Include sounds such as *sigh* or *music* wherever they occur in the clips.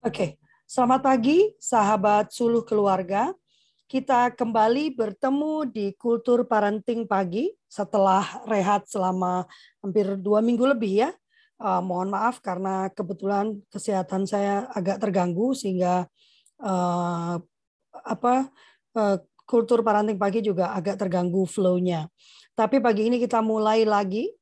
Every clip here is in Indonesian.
Oke, selamat pagi sahabat suluh keluarga. Kita kembali bertemu di Kultur Parenting Pagi setelah rehat selama hampir dua minggu lebih ya. Uh, mohon maaf karena kebetulan kesehatan saya agak terganggu sehingga uh, apa uh, Kultur Parenting Pagi juga agak terganggu flow-nya. Tapi pagi ini kita mulai lagi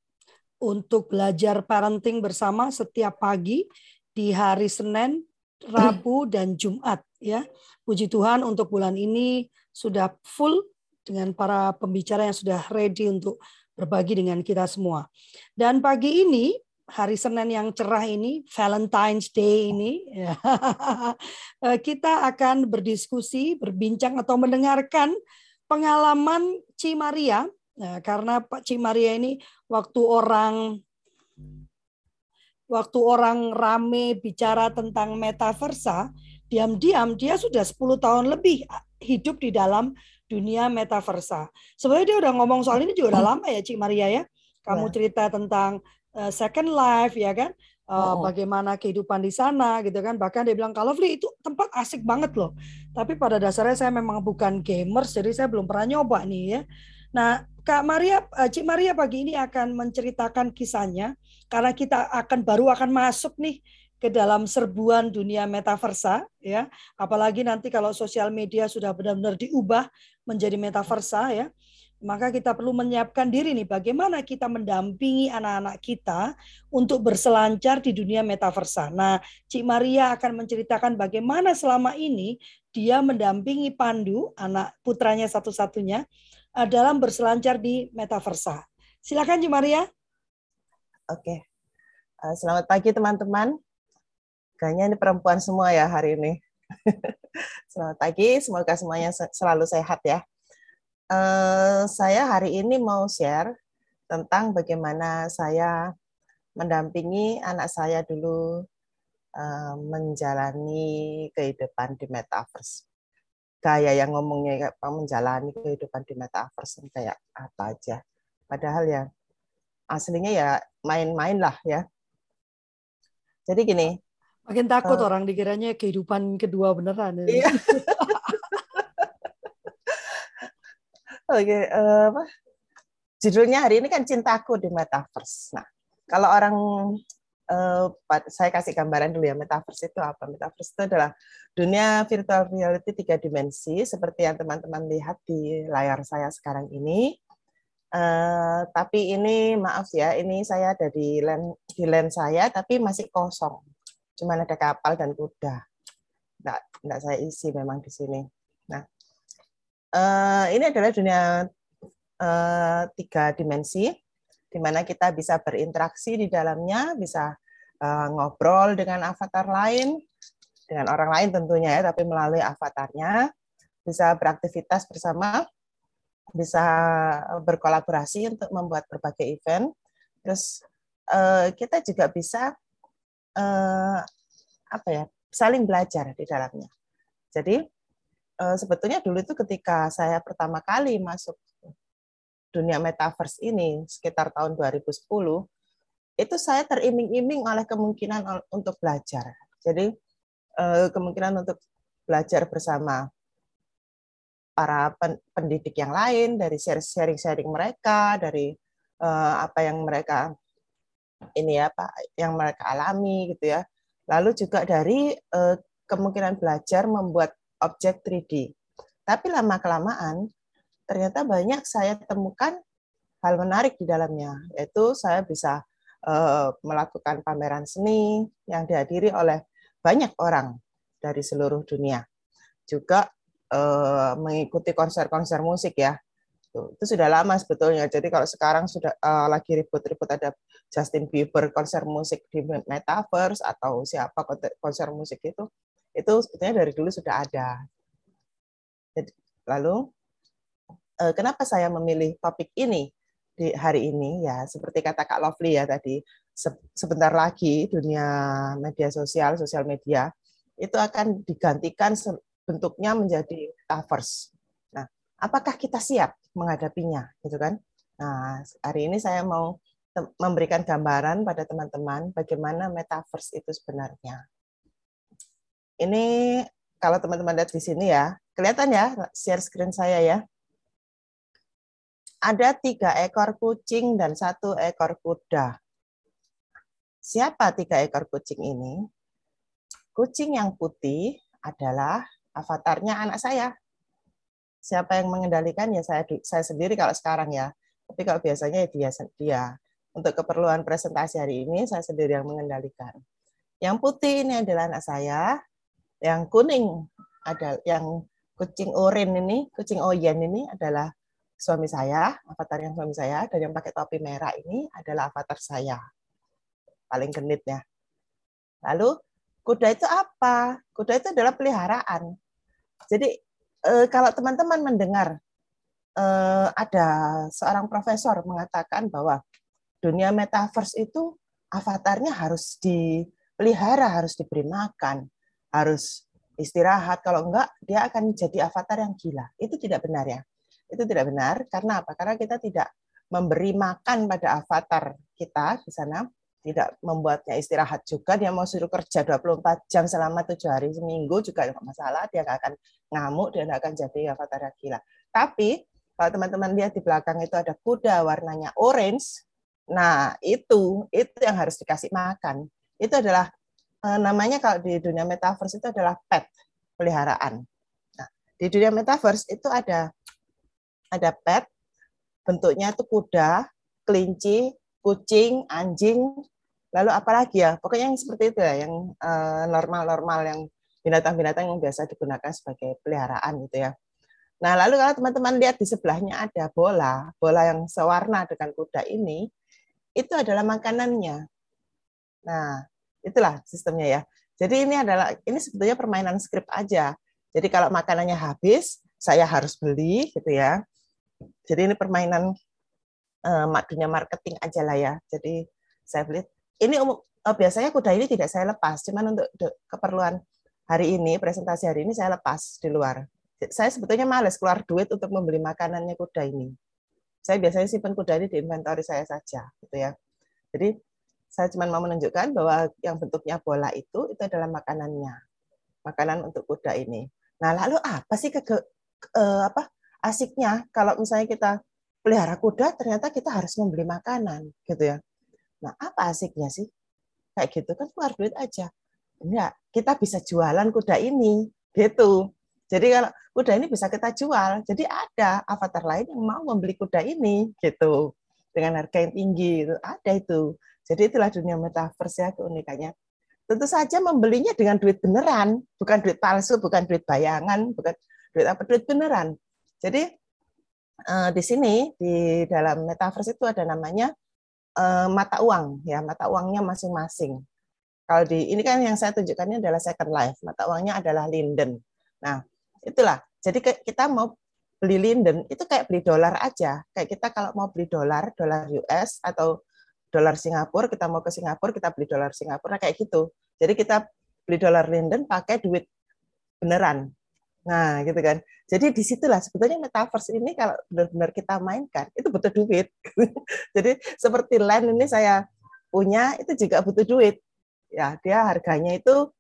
untuk belajar parenting bersama setiap pagi di hari Senin Rabu dan Jumat ya. Puji Tuhan untuk bulan ini sudah full dengan para pembicara yang sudah ready untuk berbagi dengan kita semua. Dan pagi ini hari Senin yang cerah ini, Valentine's Day ini, ya, *laughs* eh, kita akan berdiskusi, berbincang atau mendengarkan pengalaman Ci Maria. Nah, karena Pak Ci Maria ini waktu orang waktu orang rame bicara tentang metaversa, diam-diam dia sudah 10 tahun lebih hidup di dalam dunia metaversa. Sebenarnya dia udah ngomong soal ini juga udah lama ya Cik Maria ya. Kamu ya. cerita tentang uh, second life ya kan. Uh, oh. bagaimana kehidupan di sana gitu kan bahkan dia bilang kalau itu tempat asik banget loh tapi pada dasarnya saya memang bukan gamers jadi saya belum pernah nyoba nih ya nah Kak Maria, uh, Cik Maria pagi ini akan menceritakan kisahnya karena kita akan baru akan masuk nih ke dalam serbuan dunia metaversa ya apalagi nanti kalau sosial media sudah benar-benar diubah menjadi metaversa ya maka kita perlu menyiapkan diri nih bagaimana kita mendampingi anak-anak kita untuk berselancar di dunia metaversa. Nah, Cik Maria akan menceritakan bagaimana selama ini dia mendampingi Pandu, anak putranya satu-satunya, eh, dalam berselancar di metaversa. Silakan Cik Maria. Oke. Uh, selamat pagi teman-teman. Kayaknya ini perempuan semua ya hari ini. *laughs* selamat pagi, semoga semuanya selalu sehat ya. Uh, saya hari ini mau share tentang bagaimana saya mendampingi anak saya dulu menjalani kehidupan di metaverse. Kayak yang ngomongnya kayak menjalani kehidupan di metaverse kayak apa aja. Padahal ya aslinya ya main-main lah ya. Jadi gini. Makin takut uh, orang dikiranya kehidupan kedua beneran. Ya. Iya. *laughs* Oke, okay, uh, apa? Judulnya hari ini kan cintaku di metaverse. Nah, kalau orang uh, saya kasih gambaran dulu ya metaverse itu apa? Metaverse itu adalah dunia virtual reality tiga dimensi seperti yang teman-teman lihat di layar saya sekarang ini Uh, tapi ini maaf ya, ini saya ada di land di land saya, tapi masih kosong. Cuma ada kapal dan kuda. Nggak, nggak saya isi memang di sini. Nah, uh, ini adalah dunia uh, tiga dimensi, di mana kita bisa berinteraksi di dalamnya, bisa uh, ngobrol dengan avatar lain, dengan orang lain tentunya ya, tapi melalui avatarnya, bisa beraktivitas bersama bisa berkolaborasi untuk membuat berbagai event. Terus uh, kita juga bisa uh, apa ya saling belajar di dalamnya. Jadi sebetulnya dulu itu ketika saya pertama kali masuk dunia metaverse ini sekitar tahun 2010 itu saya teriming-iming oleh kemungkinan untuk belajar. Jadi kemungkinan untuk belajar bersama para pendidik yang lain, dari sharing-sharing mereka, dari uh, apa yang mereka ini ya Pak, yang mereka alami gitu ya. Lalu juga dari uh, kemungkinan belajar membuat objek 3D. Tapi lama kelamaan ternyata banyak saya temukan hal menarik di dalamnya, yaitu saya bisa uh, melakukan pameran seni yang dihadiri oleh banyak orang dari seluruh dunia. Juga uh, mengikuti konser-konser musik ya. Itu sudah lama sebetulnya. Jadi kalau sekarang sudah uh, lagi ribut-ribut ada Justin Bieber konser musik di metaverse atau siapa konser musik itu, itu sebetulnya dari dulu sudah ada. Lalu uh, kenapa saya memilih topik ini di hari ini ya seperti kata Kak Lovely ya tadi sebentar lagi dunia media sosial sosial media itu akan digantikan bentuknya menjadi metaverse. Nah, apakah kita siap menghadapinya, gitu kan? Nah, hari ini saya mau memberikan gambaran pada teman-teman bagaimana metaverse itu sebenarnya. ini kalau teman-teman lihat di sini ya, kelihatan ya share screen saya ya. Ada tiga ekor kucing dan satu ekor kuda. Siapa tiga ekor kucing ini? Kucing yang putih adalah avatarnya anak saya. Siapa yang mengendalikan ya saya saya sendiri kalau sekarang ya. Tapi kalau biasanya ya dia dia. Untuk keperluan presentasi hari ini saya sendiri yang mengendalikan. Yang putih ini adalah anak saya, yang kuning ada yang kucing oranye ini, kucing oyen ini adalah suami saya, avatar yang suami saya, dan yang pakai topi merah ini adalah avatar saya. Paling genit ya. Lalu kuda itu apa? Kuda itu adalah peliharaan. Jadi eh, kalau teman-teman mendengar eh, ada seorang profesor mengatakan bahwa dunia metaverse itu avatarnya harus dipelihara, harus diberi makan, harus istirahat. Kalau enggak, dia akan jadi avatar yang gila. Itu tidak benar ya. Itu tidak benar. Karena apa? Karena kita tidak memberi makan pada avatar kita di sana, tidak membuatnya istirahat juga. Dia mau suruh kerja 24 jam selama tujuh hari seminggu juga tidak masalah. Dia nggak akan ngamuk, dia nggak akan jadi avatar yang gila. Tapi kalau teman-teman lihat di belakang itu ada kuda warnanya orange, nah itu itu yang harus dikasih makan. Itu adalah Eh, namanya kalau di dunia metaverse itu adalah pet peliharaan. Nah, di dunia metaverse itu ada ada pet bentuknya itu kuda, kelinci, kucing, anjing, lalu apalagi ya pokoknya yang seperti itu ya yang eh, normal-normal yang binatang-binatang yang biasa digunakan sebagai peliharaan gitu ya. Nah, lalu kalau teman-teman lihat di sebelahnya ada bola, bola yang sewarna dengan kuda ini, itu adalah makanannya. Nah, Itulah sistemnya ya. Jadi ini adalah ini sebetulnya permainan skrip aja. Jadi kalau makanannya habis, saya harus beli gitu ya. Jadi ini permainan uh, dunia marketing aja lah ya. Jadi saya beli. Ini umum uh, biasanya kuda ini tidak saya lepas, cuman untuk keperluan hari ini presentasi hari ini saya lepas di luar. Saya sebetulnya males keluar duit untuk membeli makanannya kuda ini. Saya biasanya simpan kuda ini di inventory saya saja, gitu ya. Jadi saya cuma mau menunjukkan bahwa yang bentuknya bola itu itu adalah makanannya. Makanan untuk kuda ini. Nah, lalu apa sih ke, ke uh, apa asiknya kalau misalnya kita pelihara kuda ternyata kita harus membeli makanan gitu ya. Nah, apa asiknya sih? Kayak gitu kan keluar duit aja. Enggak, kita bisa jualan kuda ini gitu. Jadi kalau kuda ini bisa kita jual, jadi ada avatar lain yang mau membeli kuda ini gitu dengan harga yang tinggi itu ada itu. Jadi itulah dunia metaverse ya keunikannya. Tentu saja membelinya dengan duit beneran, bukan duit palsu, bukan duit bayangan, bukan duit apa duit beneran. Jadi eh, di sini di dalam metaverse itu ada namanya eh, mata uang ya, mata uangnya masing-masing. Kalau di ini kan yang saya tunjukkan ini adalah Second Life, mata uangnya adalah Linden. Nah, itulah. Jadi kita mau beli linden itu kayak beli dolar aja. Kayak kita kalau mau beli dolar, dolar US atau dolar Singapura, kita mau ke Singapura, kita beli dolar Singapura kayak gitu. Jadi kita beli dolar linden pakai duit beneran. Nah, gitu kan. Jadi di situlah sebetulnya metaverse ini kalau benar-benar kita mainkan itu butuh duit. *laughs* Jadi seperti land ini saya punya itu juga butuh duit. Ya, dia harganya itu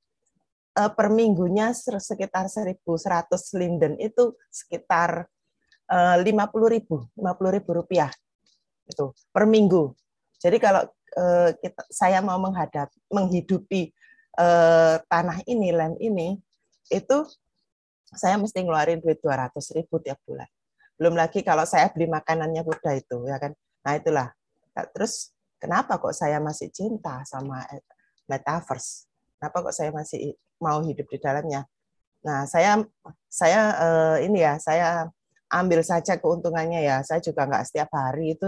uh, per minggunya sekitar 1.100 linden itu sekitar eh, lima puluh ribu, lima puluh ribu rupiah itu per minggu. Jadi kalau uh, kita, saya mau menghadap, menghidupi tanah ini, land ini, itu saya mesti ngeluarin duit 200 ribu tiap bulan. Belum lagi kalau saya beli makanannya kuda itu, ya kan. Nah itulah. Terus kenapa kok saya masih cinta sama metaverse? Kenapa kok saya masih mau hidup di dalamnya. Nah, saya saya uh, ini ya, saya ambil saja keuntungannya ya. Saya juga nggak setiap hari itu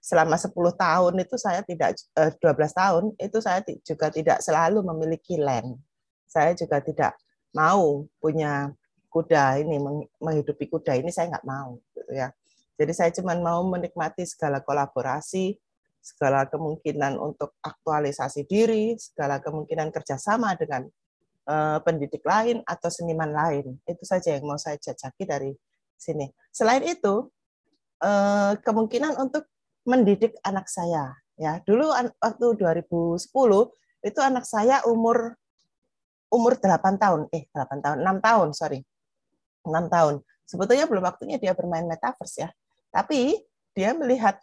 selama 10 tahun itu saya tidak eh, 12 tahun itu saya juga tidak selalu memiliki land. Saya juga tidak mau punya kuda ini menghidupi kuda ini saya nggak mau gitu ya. Jadi saya cuma mau menikmati segala kolaborasi, segala kemungkinan untuk aktualisasi diri, segala kemungkinan kerjasama dengan uh, pendidik lain atau seniman lain. Itu saja yang mau saya jajaki dari sini. Selain itu, uh, kemungkinan untuk mendidik anak saya. Ya, dulu waktu 2010 itu anak saya umur umur 8 tahun, eh 8 tahun, 6 tahun, sorry. 6 tahun. Sebetulnya belum waktunya dia bermain metaverse ya. Tapi dia melihat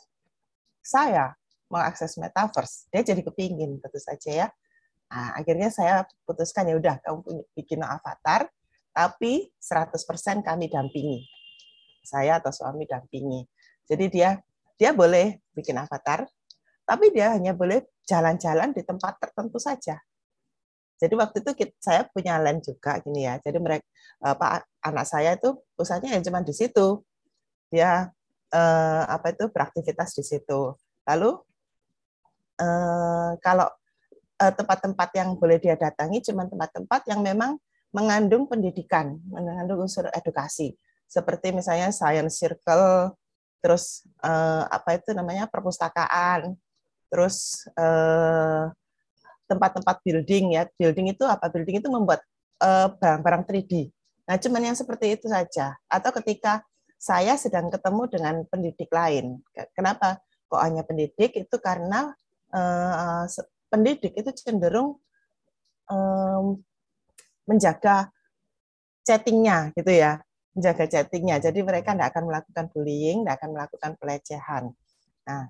saya mengakses metaverse, dia jadi kepingin tentu saja ya. Nah, akhirnya saya putuskan ya udah kamu bikin avatar, tapi 100% kami dampingi. Saya atau suami dampingi. Jadi dia dia boleh bikin avatar, tapi dia hanya boleh jalan-jalan di tempat tertentu saja. Jadi waktu itu kita, saya punya land juga gini ya. Jadi mereka Pak anak saya itu pusatnya yang cuma di situ. Dia eh, apa itu beraktivitas di situ. Lalu eh, kalau eh, tempat-tempat yang boleh dia datangi cuma tempat-tempat yang memang mengandung pendidikan, mengandung unsur edukasi. Seperti misalnya science circle, terus eh, apa itu namanya perpustakaan, terus eh, tempat-tempat building ya. Building itu apa? Building itu membuat eh, barang-barang 3D. Nah, cuman yang seperti itu saja. Atau ketika saya sedang ketemu dengan pendidik lain. Kenapa kok hanya pendidik? Itu karena uh, pendidik itu cenderung um, menjaga chattingnya gitu ya, menjaga chattingnya. Jadi mereka tidak akan melakukan bullying, tidak akan melakukan pelecehan. Nah,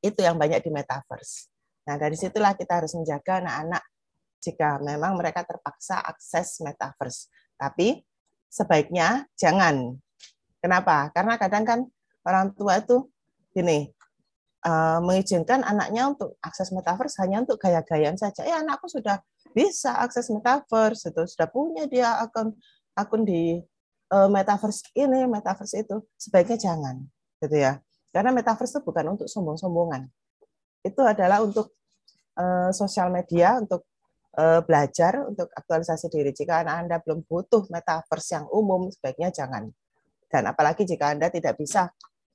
itu yang banyak di metaverse. Nah, dari situlah kita harus menjaga anak-anak jika memang mereka terpaksa akses metaverse. Tapi sebaiknya jangan. Kenapa? Karena kadang kan orang tua itu gini, uh, mengizinkan anaknya untuk akses metaverse hanya untuk gaya-gayaan saja. Eh, anakku sudah bisa akses metaverse, itu sudah punya dia akun akun di uh, metaverse ini, metaverse itu. Sebaiknya jangan, gitu ya. Karena metaverse itu bukan untuk sombong-sombongan. Itu adalah untuk uh, sosial media untuk uh, belajar untuk aktualisasi diri. Jika anak Anda belum butuh metaverse yang umum, sebaiknya jangan. Dan apalagi jika Anda tidak bisa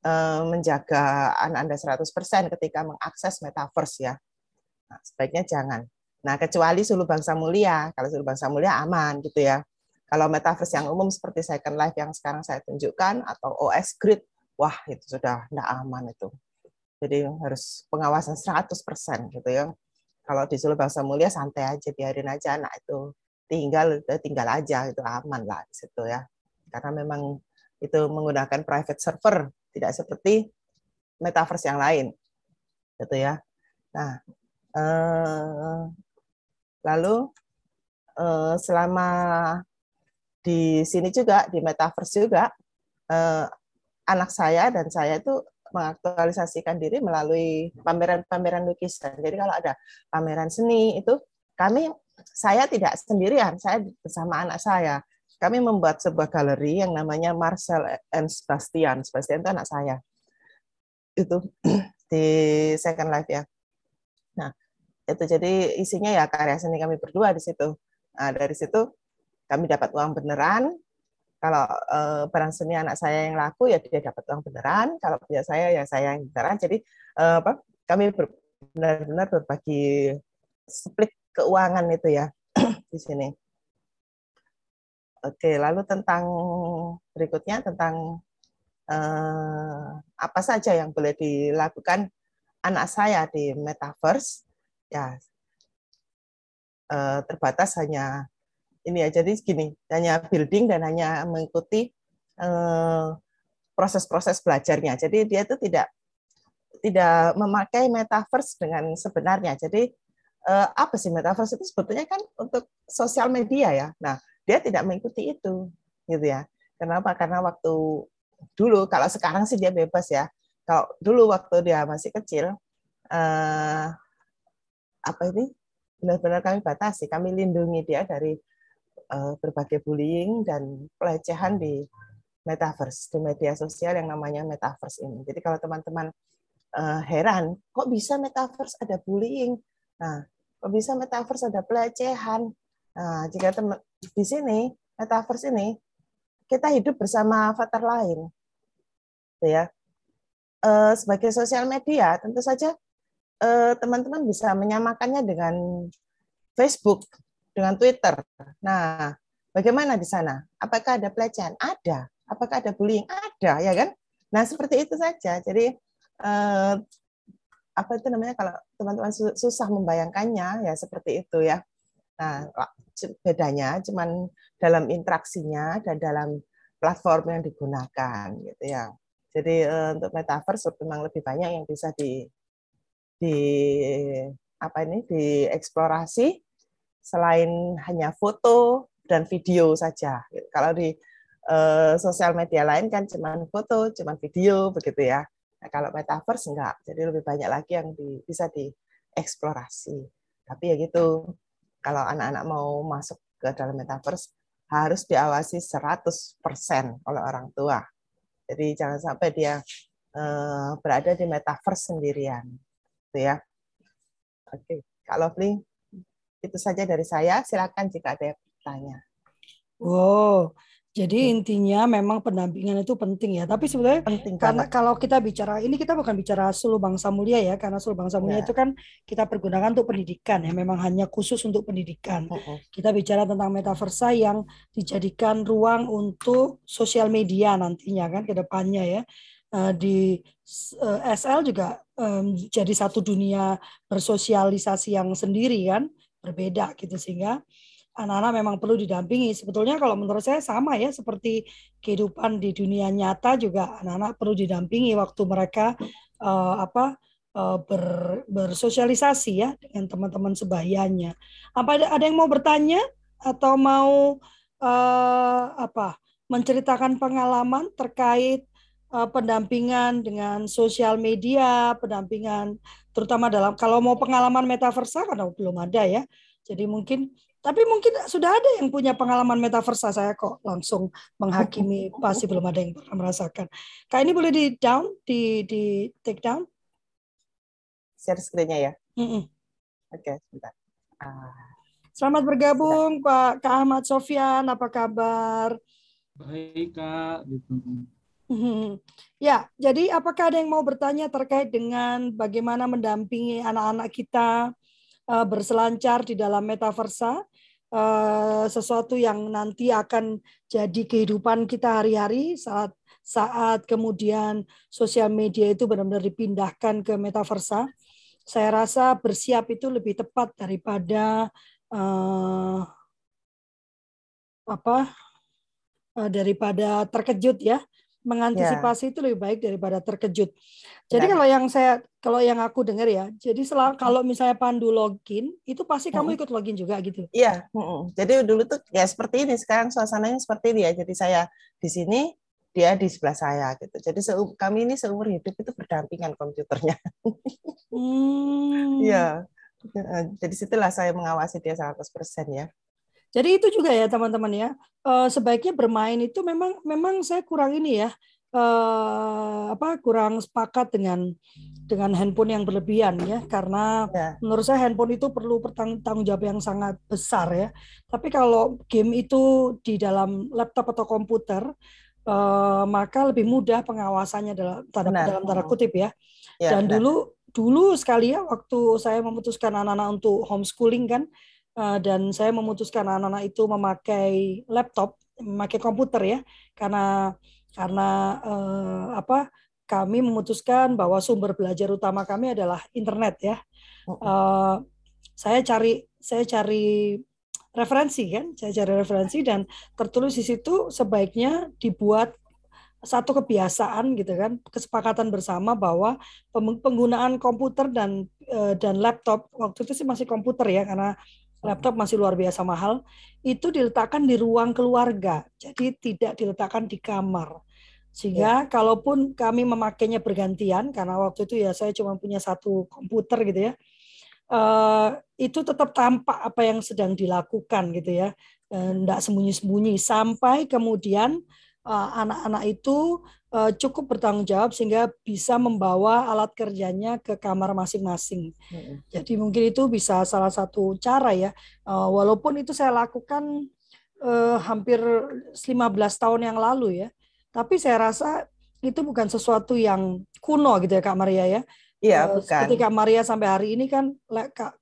uh, menjaga anak Anda 100% ketika mengakses metaverse ya. Nah, sebaiknya jangan. Nah, kecuali Sulu Bangsa Mulia. Kalau Sulu Bangsa Mulia aman gitu ya. Kalau metaverse yang umum seperti Second Life yang sekarang saya tunjukkan atau OS Grid, wah itu sudah tidak aman itu. Jadi harus pengawasan 100% gitu ya. Kalau disuruh bahasa mulia santai aja biarin aja anak itu. Tinggal tinggal aja itu aman lah di situ ya. Karena memang itu menggunakan private server tidak seperti metaverse yang lain gitu ya. Nah eh, lalu eh, selama di sini juga di metaverse juga eh, anak saya dan saya itu mengaktualisasikan diri melalui pameran-pameran lukisan. Jadi kalau ada pameran seni itu kami saya tidak sendirian, saya bersama anak saya. Kami membuat sebuah galeri yang namanya Marcel and Sebastian. Sebastian itu anak saya. Itu *clears throat* di Second Life ya. Nah, itu jadi isinya ya karya seni kami berdua di situ. Nah, dari situ kami dapat uang beneran, kalau uh, barang seni anak saya yang laku ya dia dapat uang beneran. Kalau punya saya ya saya yang beneran. Jadi uh, apa kami benar-benar berbagi split keuangan itu ya *clears throat* di sini. Oke lalu tentang berikutnya tentang uh, apa saja yang boleh dilakukan anak saya di metaverse. Ya terbatas hanya ini ya jadi gini hanya building dan hanya mengikuti eh, proses-proses belajarnya. Jadi dia itu tidak tidak memakai metaverse dengan sebenarnya. Jadi eh, apa sih metaverse itu? Sebetulnya kan untuk sosial media ya. Nah dia tidak mengikuti itu gitu ya. Kenapa? Karena waktu dulu kalau sekarang sih dia bebas ya. Kalau dulu waktu dia masih kecil eh, apa ini? Benar-benar kami batasi kami lindungi dia dari uh, berbagai bullying dan pelecehan di metaverse, di media sosial yang namanya metaverse ini. Jadi kalau teman-teman uh, heran, kok bisa metaverse ada bullying? Nah, kok bisa metaverse ada pelecehan? Nah, jika teman di sini metaverse ini kita hidup bersama avatar lain, gitu ya. Uh, sebagai sosial media, tentu saja teman-teman bisa menyamakannya dengan Facebook dengan Twitter. Nah, bagaimana di sana? Apakah ada pelecehan? Ada. Apakah ada bullying? Ada, ya kan? Nah, seperti itu saja. Jadi eh, apa itu namanya kalau teman-teman susah membayangkannya ya seperti itu ya. Nah, bedanya cuman dalam interaksinya dan dalam platform yang digunakan gitu ya. Jadi eh, untuk metaverse memang lebih banyak yang bisa di di apa ini dieksplorasi selain hanya foto dan video saja. Kalau di uh, sosial media lain kan cuma foto, cuma video begitu ya. Nah, kalau metaverse enggak, jadi lebih banyak lagi yang di, bisa dieksplorasi. Tapi ya gitu, kalau anak-anak mau masuk ke dalam metaverse harus diawasi 100% oleh orang tua. Jadi jangan sampai dia uh, berada di metaverse sendirian. Gitu ya. Oke, kalau Lovely, itu saja dari saya. Silakan jika ada yang bertanya. Wow, jadi intinya memang pendampingan itu penting ya. Tapi sebenarnya penting karena banget. kalau kita bicara ini kita bukan bicara suluh bangsa mulia ya, karena suluh bangsa mulia ya. itu kan kita pergunakan untuk pendidikan ya, memang hanya khusus untuk pendidikan. Uh -uh. Kita bicara tentang metaversa yang dijadikan ruang untuk sosial media nantinya kan ke depannya ya. Uh, di eh, SL juga jadi satu dunia bersosialisasi yang sendiri kan berbeda gitu sehingga anak-anak memang perlu didampingi. Sebetulnya kalau menurut saya sama ya seperti kehidupan di dunia nyata juga anak-anak perlu didampingi waktu mereka uh, apa uh, ber, bersosialisasi ya dengan teman-teman sebayanya. Apa ada, ada yang mau bertanya atau mau uh, apa menceritakan pengalaman terkait uh, pendampingan dengan sosial media, pendampingan terutama dalam kalau mau pengalaman metaversa karena belum ada ya. Jadi mungkin tapi mungkin sudah ada yang punya pengalaman metaversa saya kok langsung menghakimi pasti belum ada yang pernah merasakan. Kak ini boleh di down, di di take down? Share screen-nya ya. Mm -mm. Oke, okay, sebentar. Ah. Selamat bergabung Pak Kak Ahmad Sofyan, apa kabar? Baik Kak. Mm-hmm. Ya, jadi apakah ada yang mau bertanya terkait dengan bagaimana mendampingi anak-anak kita uh, berselancar di dalam metaversa? Uh, sesuatu yang nanti akan jadi kehidupan kita hari-hari saat saat kemudian sosial media itu benar-benar dipindahkan ke metaversa. Saya rasa bersiap itu lebih tepat daripada uh, apa uh, daripada terkejut ya mengantisipasi yeah. itu lebih baik daripada terkejut. Jadi yeah. kalau yang saya kalau yang aku dengar ya, jadi selalu kalau misalnya Pandu login, itu pasti hmm. kamu ikut login juga gitu. Iya, hmm. jadi dulu tuh ya seperti ini, sekarang suasananya seperti ini ya. Jadi saya di sini, dia di sebelah saya gitu. Jadi kami ini seumur hidup itu berdampingan komputernya. Hmm. Iya. Jadi situlah saya mengawasi dia 100% ya. Jadi itu juga ya teman-teman ya. Uh, sebaiknya bermain itu memang memang saya kurang ini ya. Uh, apa kurang sepakat dengan dengan handphone yang berlebihan ya karena ya. menurut saya handphone itu perlu tanggung jawab yang sangat besar ya. Tapi kalau game itu di dalam laptop atau komputer uh, maka lebih mudah pengawasannya dalam tanda dalam tanda kutip ya. ya Dan benar. dulu dulu sekali ya waktu saya memutuskan anak-anak untuk homeschooling kan Eh, dan saya memutuskan anak-anak itu memakai laptop, memakai komputer ya, karena karena uh, apa? Kami memutuskan bahwa sumber belajar utama kami adalah internet ya. Uh, saya cari saya cari referensi kan, saya cari referensi dan tertulis di situ sebaiknya dibuat satu kebiasaan gitu kan kesepakatan bersama bahwa penggunaan komputer dan dan laptop waktu itu sih masih komputer ya karena laptop masih luar biasa mahal, itu diletakkan di ruang keluarga, jadi tidak diletakkan di kamar. Sehingga ya. kalaupun kami memakainya bergantian, karena waktu itu ya saya cuma punya satu komputer gitu ya, uh, itu tetap tampak apa yang sedang dilakukan gitu ya, tidak sembunyi-sembunyi sampai kemudian eh, anak-anak uh, itu uh, cukup bertanggung jawab sehingga bisa membawa alat kerjanya ke kamar masing-masing. Hmm. Jadi mungkin itu bisa salah satu cara ya. Uh, walaupun itu saya lakukan uh, hampir 15 tahun yang lalu ya. Tapi saya rasa itu bukan sesuatu yang kuno gitu ya Kak Maria ya. Iya, uh, bukan. Ketika Maria sampai hari ini kan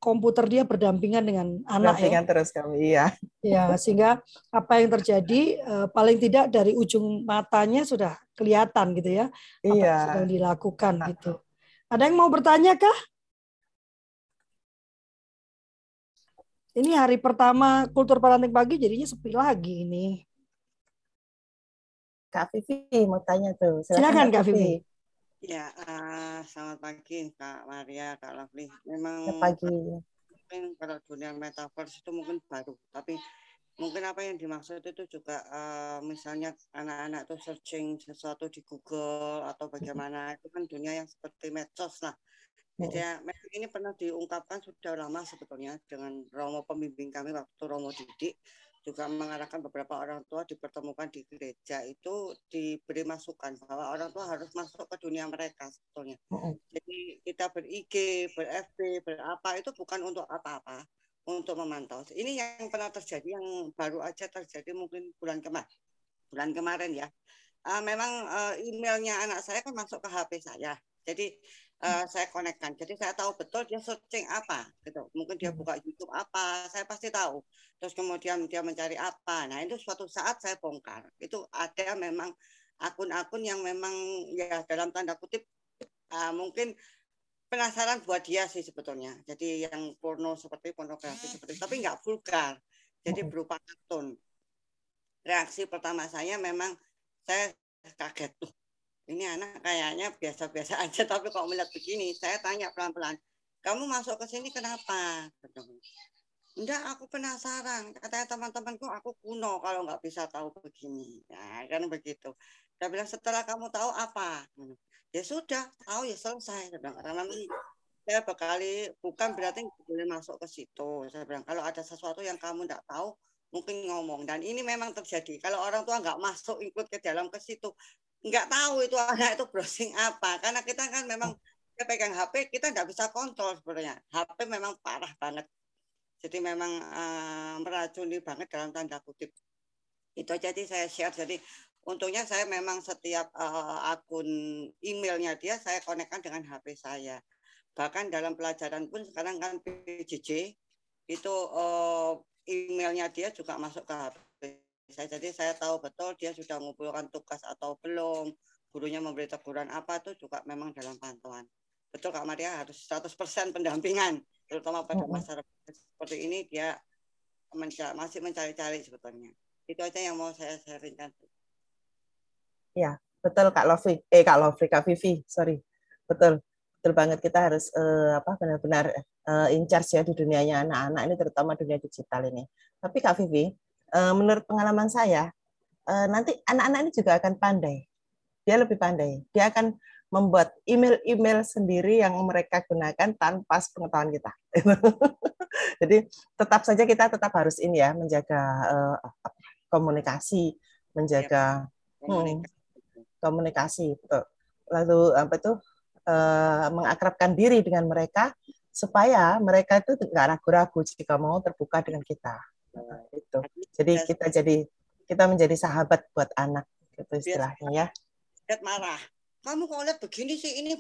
komputer dia berdampingan dengan anak berdampingan ya. terus kami, iya. Ya, sehingga apa yang terjadi uh, paling tidak dari ujung matanya sudah kelihatan gitu ya. Apa iya. yang sedang dilakukan nah. gitu. Ada yang mau bertanya kah? Ini hari pertama kultur parenting pagi jadinya sepi lagi ini. Kak Vivi mau tanya tuh. Silakan, Kak Vivi. Ya, uh, selamat pagi Kak Maria, Kak Lovely. Memang Selamat pagi. mungkin kalau dunia metaverse itu mungkin baru, tapi mungkin apa yang dimaksud itu juga uh, misalnya anak-anak tuh searching sesuatu di Google atau bagaimana itu kan dunia yang seperti medsos lah. Jadi ya, ini pernah diungkapkan sudah lama sebetulnya dengan Romo pembimbing kami waktu Romo Didik juga mengarahkan beberapa orang tua dipertemukan di gereja itu diberi masukan bahwa orang tua harus masuk ke dunia mereka sebetulnya. Jadi kita ber-IG, ber-FB, berapa itu bukan untuk apa-apa, untuk memantau. Ini yang pernah terjadi, yang baru aja terjadi mungkin bulan kemarin, bulan kemarin ya. Uh, memang uh, emailnya anak saya kan masuk ke HP saya. Jadi uh, saya konekkan. Jadi saya tahu betul dia searching apa gitu. Mungkin dia hmm. buka YouTube apa, saya pasti tahu. Terus kemudian dia mencari apa. Nah, itu suatu saat saya bongkar. Itu ada memang akun-akun yang memang ya dalam tanda kutip uh, mungkin penasaran buat dia sih sebetulnya. Jadi yang porno seperti pornografi seperti tapi nggak vulgar. Jadi hmm. berupa kartun. Reaksi pertama saya memang saya kaget tuh ini anak kayaknya biasa-biasa *laughs* aja tapi kok melihat begini? Saya tanya pelan-pelan kamu masuk ke sini kenapa? Enggak aku penasaran. Katanya teman-temanku aku kuno kalau nggak bisa tahu begini. Nah kan begitu. Dia bilang setelah kamu tahu apa? Ya sudah tahu ya selesai. Saya bilang karena saya bekali bukan berarti boleh masuk ke situ. Saya bilang kalau ada sesuatu yang kamu tidak tahu mungkin ngomong. Dan ini memang terjadi. Kalau orang tua nggak masuk ikut ke dalam ke situ nggak tahu itu anak itu browsing apa karena kita kan memang kita pegang HP kita nggak bisa kontrol sebenarnya. HP memang parah banget. Jadi memang uh, meracuni banget dalam tanda kutip. Itu jadi saya share. Jadi untungnya saya memang setiap uh, akun emailnya dia saya konekkan dengan HP saya. Bahkan dalam pelajaran pun sekarang kan PJJ itu uh, emailnya dia juga masuk ke HP saya jadi saya tahu betul dia sudah mengumpulkan tugas atau belum gurunya memberi teguran apa itu juga memang dalam pantauan. Betul Kak Maria harus 100% pendampingan terutama pada masa seperti ini dia menca masih mencari-cari sebetulnya. Itu aja yang mau saya sharingkan. Ya betul Kak Lofi eh Kak Lofi Kak Vivi sorry. Betul betul banget kita harus uh, apa benar-benar uh, in charge ya di dunianya anak-anak ini terutama dunia digital ini. Tapi Kak Vivi menurut pengalaman saya, eh, nanti anak-anak ini juga akan pandai. Dia lebih pandai. Dia akan membuat email-email sendiri yang mereka gunakan tanpa pengetahuan kita. *laughs* Jadi tetap saja kita tetap harus ini ya menjaga uh, komunikasi, menjaga hmm, komunikasi. Betul. Lalu apa itu uh, mengakrabkan diri dengan mereka supaya mereka itu nggak ragu-ragu jika mau terbuka dengan kita. Nah, itu. Jadi kita jadi kita menjadi sahabat buat anak gitu istilahnya ya. Lihat marah. Kamu kok lihat begini sih ini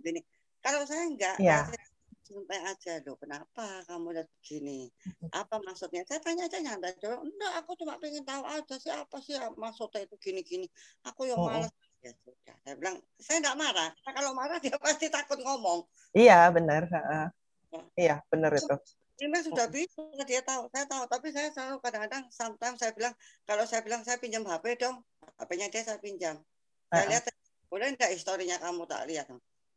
begini. Kalau saya enggak, ya. saya santai aja loh. Kenapa kamu lihat begini? Apa maksudnya? Saya tanya aja nyantai. Enggak, aku cuma pengen tahu aja sih apa sih maksudnya itu gini-gini. Aku yang malas. Ya sudah. Saya bilang, saya enggak marah. Nah, kalau marah dia *laughs* pasti takut ngomong. Iya, benar. Uh, iya, benar itu ini sudah bisa dia tahu saya tahu. Tapi saya selalu kadang-kadang sometimes saya bilang kalau saya bilang saya pinjam HP dong HP-nya dia saya pinjam. Saya lihat boleh enggak historinya kamu tak lihat?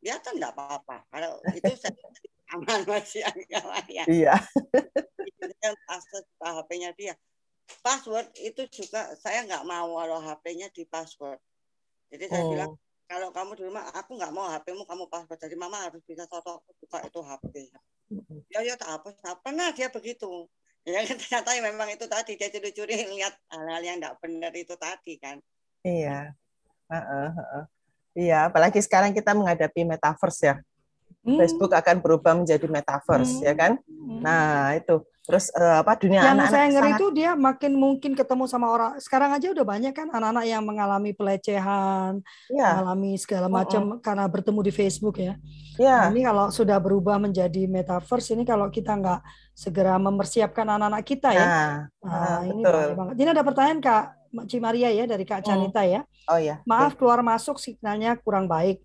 Lihat kan enggak apa-apa. Kalau itu saya *laughs* aman masih agak ya iya. Akses HP-nya dia. Password itu juga saya nggak mau kalau HP-nya di password. Jadi saya oh. bilang kalau kamu di rumah aku nggak mau HP-mu kamu password. Jadi mama harus bisa foto buka itu HP ya ya tak apa tak pernah dia begitu. Ya *laughs* ternyata memang itu tadi. Dia curi-curi lihat hal-hal yang tidak benar itu tadi kan. Iya. Uh -uh. iya apalagi sekarang kita menghadapi metaverse ya hmm. Facebook akan berubah menjadi metaverse ya hmm. ya kan hmm. nah itu Terus uh, apa dunia yang anak-anak saya ngeri sangat... itu dia makin mungkin ketemu sama orang. Sekarang aja udah banyak kan anak-anak yang mengalami pelecehan, ya. mengalami segala macam uh -uh. karena bertemu di Facebook ya. Ya. Nah, ini kalau sudah berubah menjadi metaverse ini kalau kita nggak segera mempersiapkan anak-anak kita ya. Nah, nah, nah ini betul. banget. Ini ada pertanyaan Kak Cimaria ya dari Kak Canita hmm. ya. Oh ya. Maaf keluar masuk signalnya kurang baik.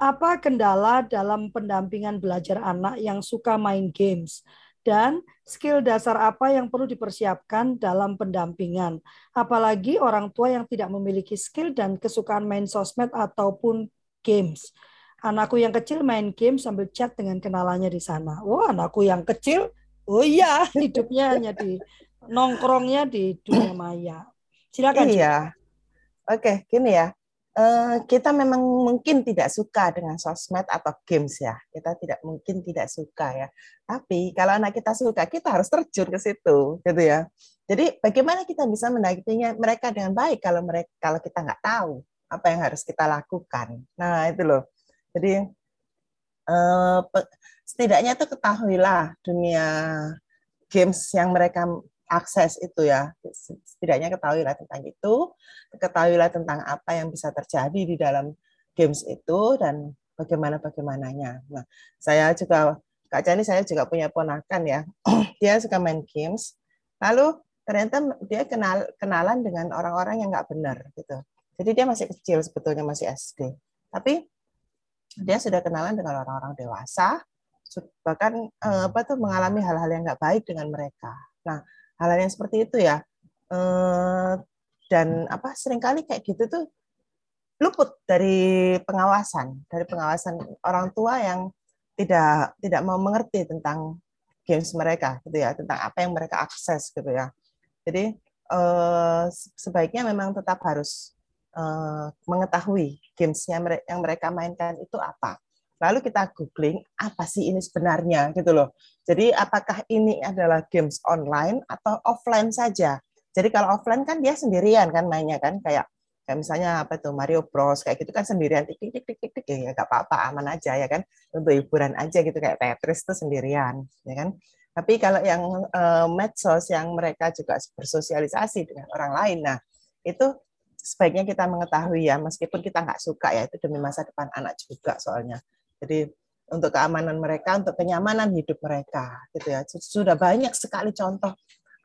Apa kendala dalam pendampingan belajar anak yang suka main games? dan skill dasar apa yang perlu dipersiapkan dalam pendampingan. Apalagi orang tua yang tidak memiliki skill dan kesukaan main sosmed ataupun games. Anakku yang kecil main game sambil chat dengan kenalannya di sana. Wah, anakku yang kecil, oh iya, *laughs* hidupnya hanya di nongkrongnya di dunia maya. Silakan. Iya. Oke, gini ya. Uh, kita memang mungkin tidak suka dengan sosmed atau games ya. Kita tidak mungkin tidak suka ya. Tapi kalau anak kita suka, kita harus terjun ke situ, gitu ya. Jadi bagaimana kita bisa mendampingi mereka dengan baik kalau mereka kalau kita nggak tahu apa yang harus kita lakukan. Nah itu loh. Jadi uh, setidaknya itu ketahuilah dunia games yang mereka akses itu ya. Setidaknya ketahuilah tentang itu, ketahuilah tentang apa yang bisa terjadi di dalam games itu dan bagaimana bagaimananya. Nah, saya juga Kak Jani saya juga punya ponakan ya. *clears throat* dia suka main games. Lalu ternyata dia kenal kenalan dengan orang-orang yang nggak benar gitu. Jadi dia masih kecil sebetulnya masih SD. Tapi dia sudah kenalan dengan orang-orang dewasa, bahkan eh, apa tuh mengalami hal-hal yang nggak baik dengan mereka. Nah, hal-hal yang seperti itu ya. Eh, dan apa sering kali kayak gitu tuh luput dari pengawasan dari pengawasan orang tua yang tidak tidak mau mengerti tentang games mereka gitu ya tentang apa yang mereka akses gitu ya. Jadi eh, sebaiknya memang tetap harus eh, mengetahui gamesnya yang mereka mainkan itu apa lalu kita googling apa sih ini sebenarnya gitu loh. Jadi apakah ini adalah games online atau offline saja? Jadi kalau offline kan dia sendirian kan mainnya kan kayak kayak misalnya apa tuh Mario Bros kayak gitu kan sendirian tik tik tik tik tik ya nggak apa-apa aman aja ya kan untuk hiburan aja gitu kayak Tetris tuh sendirian ya kan. Tapi kalau yang uh, medsos yang mereka juga bersosialisasi dengan orang lain, nah itu sebaiknya kita mengetahui ya meskipun kita nggak suka ya itu demi masa depan anak juga soalnya jadi untuk keamanan mereka, untuk kenyamanan hidup mereka, gitu ya. Sudah banyak sekali contoh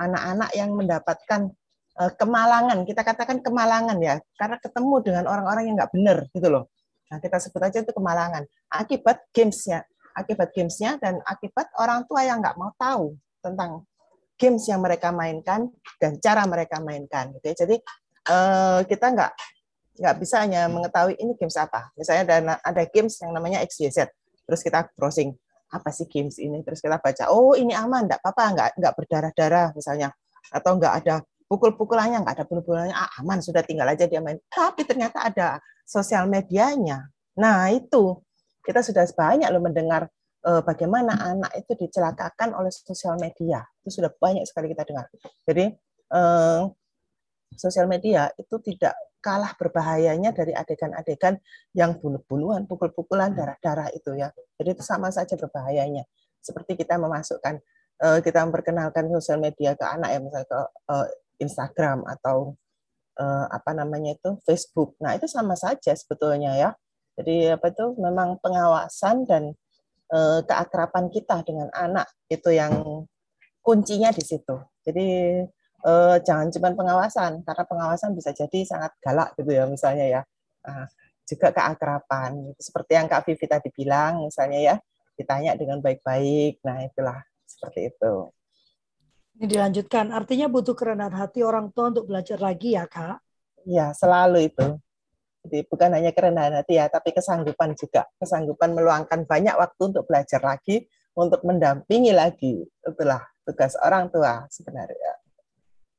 anak-anak yang mendapatkan uh, kemalangan, kita katakan kemalangan ya, karena ketemu dengan orang-orang yang nggak benar, gitu loh. Nah, kita sebut aja itu kemalangan. Akibat gamesnya, akibat gamesnya dan akibat orang tua yang nggak mau tahu tentang games yang mereka mainkan dan cara mereka mainkan, gitu ya. Jadi uh, kita nggak nggak bisa hanya mengetahui ini games apa. Misalnya ada ada games yang namanya XYZ, terus kita browsing apa sih games ini, terus kita baca, oh ini aman, nggak apa-apa, nggak nggak berdarah-darah misalnya, atau nggak ada pukul-pukulannya, nggak ada pukul-pukulannya, ah, aman sudah tinggal aja dia main. Tapi ternyata ada sosial medianya. Nah itu kita sudah banyak loh mendengar eh, bagaimana anak itu dicelakakan oleh sosial media. Itu sudah banyak sekali kita dengar. Jadi eh, sosial media itu tidak kalah berbahayanya dari adegan-adegan yang bunuh-bunuhan, pukul-pukulan, hmm. darah-darah itu ya. Jadi itu sama saja berbahayanya. Seperti kita memasukkan, eh, kita memperkenalkan sosial media ke anak ya, misalnya ke eh, Instagram atau eh, apa namanya itu Facebook. Nah itu sama saja sebetulnya ya. Jadi apa itu memang pengawasan dan keakraban kita dengan anak itu yang kuncinya di situ. Jadi eh, jangan cuma pengawasan karena pengawasan bisa jadi sangat galak gitu ya misalnya ya. Nah, juga keakraban seperti yang Kak Vivi tadi bilang misalnya ya ditanya dengan baik-baik nah itulah seperti itu. Ini dilanjutkan artinya butuh kerendahan hati orang tua untuk belajar lagi ya Kak? Ya selalu itu. Jadi bukan hanya kerendahan hati ya tapi kesanggupan juga. Kesanggupan meluangkan banyak waktu untuk belajar lagi untuk mendampingi lagi. Itulah tugas orang tua sebenarnya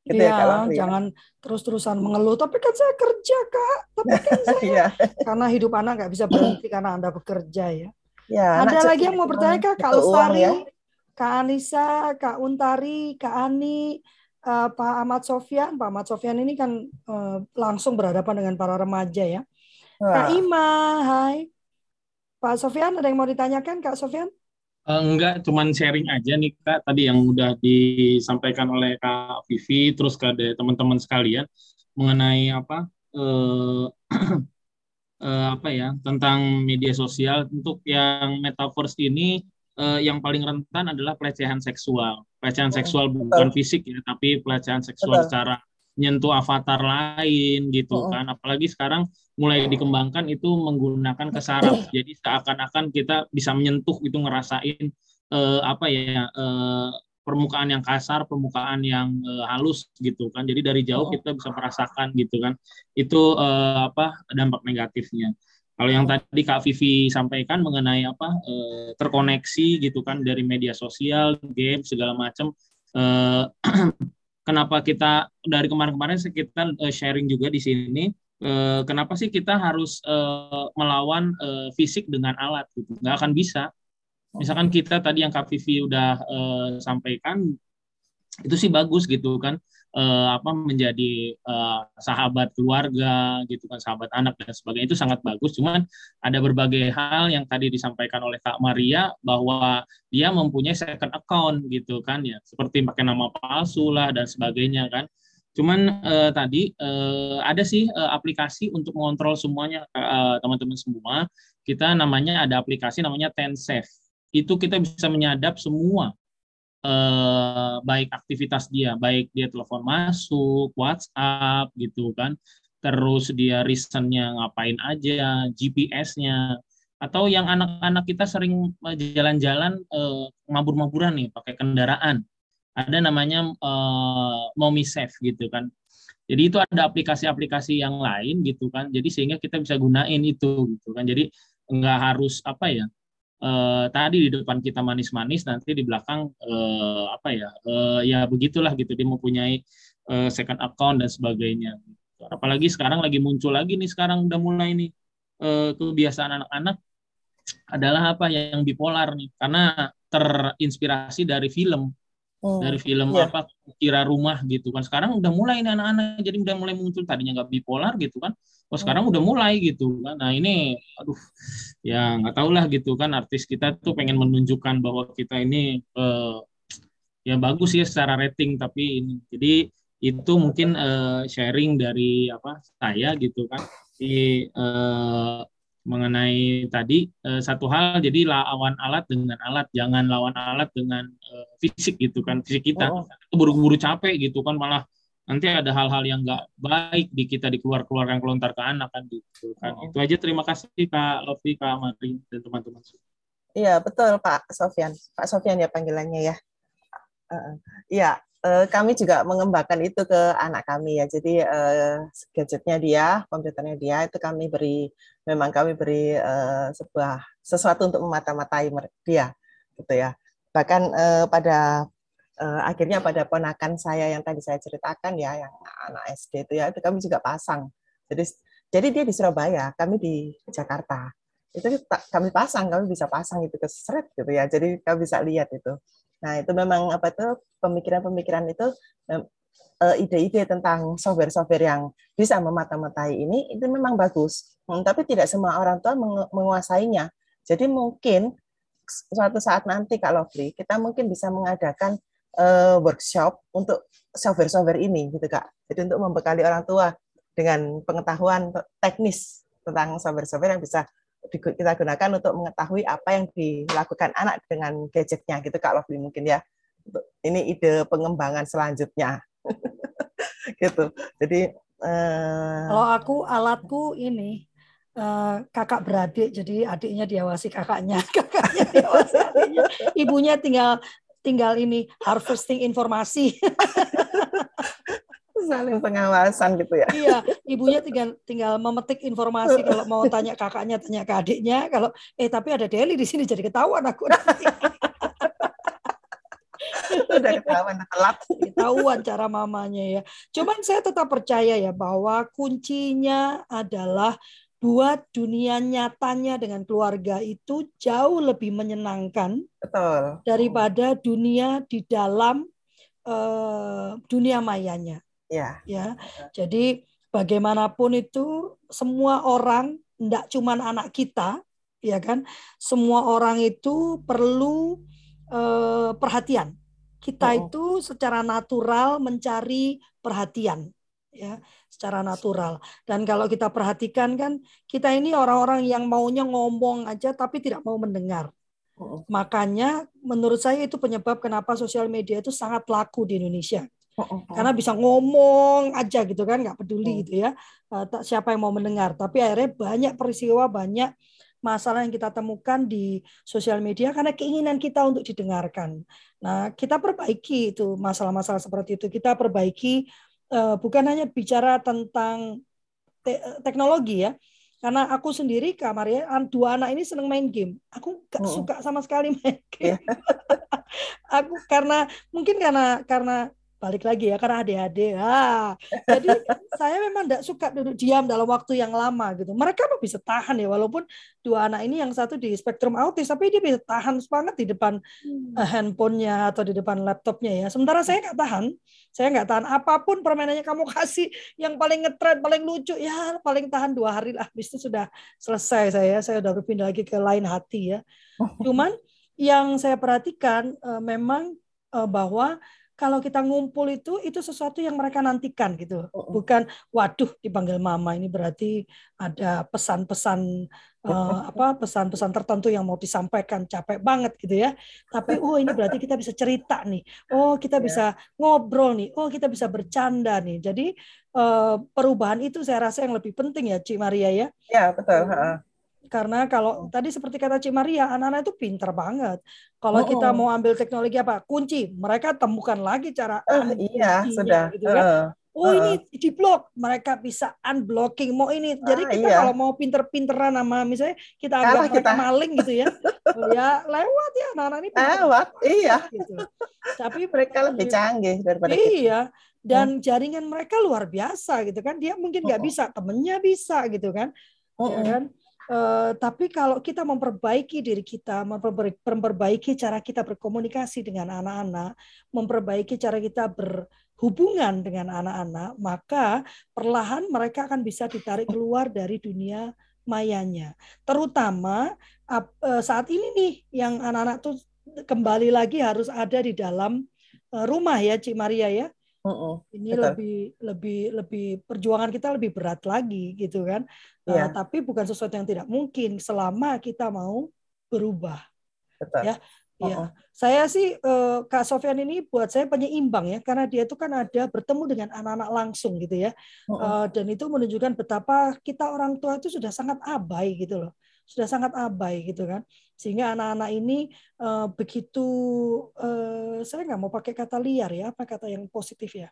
Gitu ya, ya kalau jangan terus-terusan mengeluh. Tapi kan saya kerja kak. Tapi kan *laughs* saya ya. karena hidup anak nggak bisa berhenti karena anda bekerja ya. Ya. Ada lagi yang mau bertanya kak, Kak Lestari, ya? Kak Anissa, Kak Untari, Kak Ani, uh, Pak Ahmad Sofyan. Pak Ahmad Sofyan ini kan uh, langsung berhadapan dengan para remaja ya. Wah. Kak Ima, hai. Pak Sofyan, ada yang mau ditanyakan Kak Sofyan? Uh, enggak, cuman sharing aja nih Kak, tadi yang udah disampaikan oleh Kak Vivi, terus ke teman-teman sekalian mengenai apa uh, uh, *clears throat* apa ya tentang media sosial untuk yang metaverse ini uh, yang paling rentan adalah pelecehan seksual. Pelecehan seksual bukan fisik ya, tapi pelecehan seksual secara nyentuh avatar lain gitu kan. Apalagi sekarang mulai dikembangkan itu menggunakan kesaraf. Jadi seakan-akan kita bisa menyentuh itu ngerasain uh, apa ya uh, permukaan yang kasar, permukaan yang uh, halus gitu kan. Jadi dari jauh kita bisa merasakan gitu kan. Itu uh, apa dampak negatifnya. Kalau yang tadi Kak Vivi sampaikan mengenai apa uh, terkoneksi gitu kan dari media sosial, game segala macam. Uh, *clears throat* kenapa kita dari kemarin-kemarin kita uh, sharing juga di sini. Uh, kenapa sih kita harus uh, melawan uh, fisik dengan alat gitu? Nggak akan bisa. Misalkan kita tadi yang Kak Vivi udah uh, sampaikan itu sih bagus gitu kan uh, apa menjadi uh, sahabat keluarga gitu kan sahabat anak dan sebagainya. Itu sangat bagus. Cuman ada berbagai hal yang tadi disampaikan oleh Kak Maria bahwa dia mempunyai second account gitu kan ya. Seperti pakai nama palsu lah dan sebagainya kan cuman uh, tadi uh, ada sih uh, aplikasi untuk mengontrol semuanya teman-teman uh, semua. Kita namanya ada aplikasi namanya TenSafe. Itu kita bisa menyadap semua eh, baik aktivitas dia, baik dia telepon masuk, WhatsApp gitu kan, terus dia reasonnya ngapain aja, GPS-nya, atau yang anak-anak kita sering jalan-jalan eh, mabur-maburan nih pakai kendaraan, ada namanya eh, Momi Safe gitu kan. Jadi itu ada aplikasi-aplikasi yang lain gitu kan. Jadi sehingga kita bisa gunain itu gitu kan. Jadi nggak harus apa ya eh, tadi di depan kita manis-manis nanti di belakang eh, apa ya ya begitulah gitu dia mempunyai eh, second account dan sebagainya apalagi sekarang lagi muncul lagi nih sekarang udah mulai nih kebiasaan anak-anak adalah apa yang bipolar nih karena terinspirasi dari film hmm, dari film yeah. apa kira rumah gitu kan. Sekarang udah mulai nih anak-anak jadi udah mulai muncul. Tadinya nggak bipolar gitu kan. Oh sekarang udah mulai gitu kan. Nah ini aduh ya nggak tahu lah gitu kan. Artis kita tuh pengen menunjukkan bahwa kita ini eh, ya bagus ya secara rating tapi ini. Jadi itu mungkin eh, sharing dari apa saya gitu kan. Di eh, mengenai tadi eh, satu hal jadi lawan alat dengan alat jangan lawan alat dengan eh, fisik gitu kan fisik kita. Oh. buru-buru capek gitu kan malah nanti ada hal-hal yang nggak baik di kita dikeluar-keluarkan kelontar ke anak kan gitu kan. Oh. itu aja terima kasih kak Lofi kak Mari dan teman-teman iya betul Pak Sofian. Pak Sofian ya panggilannya ya. Iya uh, uh, kami juga mengembangkan itu ke anak kami ya. Jadi uh, gadgetnya dia komputernya dia itu kami beri memang kami beri uh, sebuah sesuatu untuk memata-matai dia gitu ya. Bahkan uh, pada uh, akhirnya pada ponakan saya yang tadi saya ceritakan ya yang anak SD itu ya itu kami juga pasang. Jadi jadi dia di Surabaya kami di Jakarta. Itu kami pasang kami bisa pasang itu ke seret gitu ya. Jadi kami bisa lihat itu. Nah itu memang apa tuh pemikiran-pemikiran itu ide-ide tentang software-software yang bisa memata-matai ini itu memang bagus hmm, tapi tidak semua orang tua menguasainya jadi mungkin suatu saat nanti kalau free kita mungkin bisa mengadakan uh, workshop untuk software-software ini gitu kak. Jadi untuk membekali orang tua dengan pengetahuan teknis tentang software-software yang bisa kita gunakan untuk mengetahui apa yang dilakukan anak dengan gadgetnya gitu kak Lovely mungkin ya. Ini ide pengembangan selanjutnya. *laughs* gitu. Jadi uh... kalau aku alatku ini uh, kakak beradik jadi adiknya diawasi kakaknya *laughs* kakaknya diawasi adiknya ibunya tinggal tinggal ini harvesting informasi. *laughs* saling pengawasan gitu ya. Iya, ibunya tinggal tinggal memetik informasi kalau mau tanya kakaknya, tanya ke adiknya. Kalau eh tapi ada Deli di sini jadi ketahuan aku. *laughs* Udah ketahuan telat. Ketahuan cara mamanya ya. Cuman saya tetap percaya ya bahwa kuncinya adalah buat dunia nyatanya dengan keluarga itu jauh lebih menyenangkan Betul. daripada dunia di dalam uh, dunia mayanya. Ya. Ya. Jadi bagaimanapun itu semua orang tidak cuma anak kita, ya kan? Semua orang itu perlu uh, perhatian. Kita oh. itu secara natural mencari perhatian, ya secara natural. Dan kalau kita perhatikan kan kita ini orang-orang yang maunya ngomong aja tapi tidak mau mendengar. Oh. Makanya menurut saya itu penyebab kenapa sosial media itu sangat laku di Indonesia. Oh, Karena bisa ngomong aja gitu kan, nggak peduli gitu ya. Eh, siapa yang mau mendengar. Tapi akhirnya banyak peristiwa, banyak masalah yang kita temukan di sosial media karena keinginan kita untuk didengarkan. Nah, kita perbaiki itu masalah-masalah seperti itu. Kita perbaiki uh, bukan hanya bicara tentang te teknologi ya, karena aku sendiri kamarnya dua anak ini seneng main game aku gak oh. suka sama sekali main game yeah. *laughs* aku karena mungkin karena karena balik lagi ya karena adik-adik. Ah jadi *laughs* saya memang tidak suka duduk diam dalam waktu yang lama gitu. Mereka bisa tahan ya walaupun dua anak ini yang satu di spektrum autis tapi dia bisa tahan banget di depan hmm. uh, handphonenya atau di depan laptopnya ya. Sementara saya nggak tahan saya nggak tahan apa pun permainannya. Kamu kasih yang paling ngetren paling lucu ya paling tahan dua hari lah. Habis itu sudah selesai saya saya udah berpindah lagi ke lain hati ya. *laughs* Cuman yang saya perhatikan uh, memang uh, bahwa kalau kita ngumpul itu itu sesuatu yang mereka nantikan gitu. Bukan waduh dipanggil mama ini berarti ada pesan-pesan uh, *laughs* apa pesan-pesan tertentu yang mau disampaikan capek banget gitu ya. Tapi oh ini berarti kita bisa cerita nih. Oh kita bisa ngobrol nih. Oh kita bisa bercanda nih. Jadi uh, perubahan itu saya rasa yang lebih penting ya Ci Maria ya. Ya betul. Karena kalau tadi seperti kata Cik Maria, anak-anak itu pinter banget. Kalau oh. kita mau ambil teknologi apa? Kunci. Mereka temukan lagi cara uh, iya, sudah. Gitu kan? Uh. Oh uh. ini di blok, mereka bisa unblocking. Mau ini, jadi ah, kita iya. kalau mau pinter-pinteran sama misalnya kita anggap kita. maling gitu ya, oh, *laughs* ya lewat ya anak-anak ini. Lewat, iya. Gitu. Tapi *laughs* mereka lebih canggih daripada iya. Kita. Dan jaringan mereka luar biasa gitu kan. Dia mungkin nggak oh. bisa, temennya bisa gitu kan. Oh. Ya kan? Uh, tapi kalau kita memperbaiki diri kita, memperbaiki cara kita berkomunikasi dengan anak-anak, memperbaiki cara kita berhubungan dengan anak-anak, maka perlahan mereka akan bisa ditarik keluar dari dunia mayanya. Terutama uh, saat ini nih, yang anak-anak tuh kembali lagi harus ada di dalam uh, rumah ya, Cik Maria ya. Uh-uh, ini betul. lebih lebih lebih perjuangan kita lebih berat lagi gitu kan. Yeah. Uh, tapi bukan sesuatu yang tidak mungkin selama kita mau berubah. Betul. Ya. Ya, saya sih uh, Kak Sofian ini buat saya penyeimbang ya, karena dia itu kan ada bertemu dengan anak-anak langsung gitu ya, uh-uh. uh, dan itu menunjukkan betapa kita orang tua itu sudah sangat abai gitu loh sudah sangat abai gitu kan sehingga anak-anak ini uh, begitu uh, saya nggak mau pakai kata liar ya apa kata yang positif ya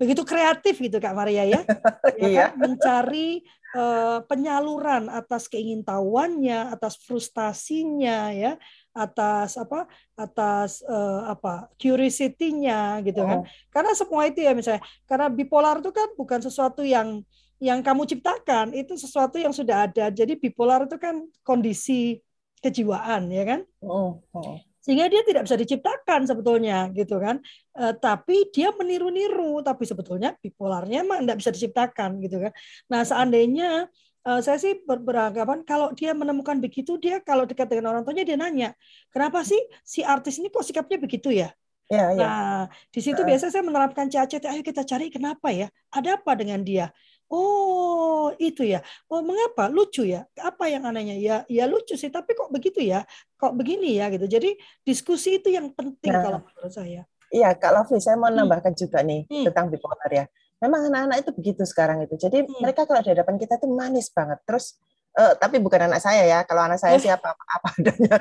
begitu kreatif gitu kak Maria ya, *laughs* ya iya. kan? mencari uh, penyaluran atas keingintahuannya atas frustasinya ya atas apa atas uh, apa curiosity-nya gitu kan oh. karena semua itu ya misalnya karena bipolar itu kan bukan sesuatu yang yang kamu ciptakan itu sesuatu yang sudah ada. Jadi bipolar itu kan kondisi kejiwaan, ya kan? Oh, oh. Sehingga dia tidak bisa diciptakan sebetulnya, gitu kan? E, tapi dia meniru-niru, tapi sebetulnya bipolarnya mah tidak bisa diciptakan, gitu kan? Nah, seandainya e, saya sih ber beranggapan kalau dia menemukan begitu, dia kalau dekat dengan orang tuanya dia nanya, kenapa sih si artis ini kok sikapnya begitu ya? Ya, ya. Nah, di situ uh. biasa saya menerapkan cacet, ayo kita cari kenapa ya? Ada apa dengan dia? Oh, itu ya. Oh, mengapa? Lucu ya. Apa yang anehnya? Ya, ya lucu sih, tapi kok begitu ya? Kok begini ya gitu. Jadi diskusi itu yang penting nah, kalau menurut saya. Iya, Kak Lofi, saya mau hmm. nambahkan hmm. juga nih hmm. tentang bipolar ya. Memang anak-anak itu begitu sekarang itu. Jadi hmm. mereka kalau di hadapan kita tuh manis banget. Terus Uh, tapi bukan anak saya ya. Kalau anak saya siapa apa, *laughs* adanya.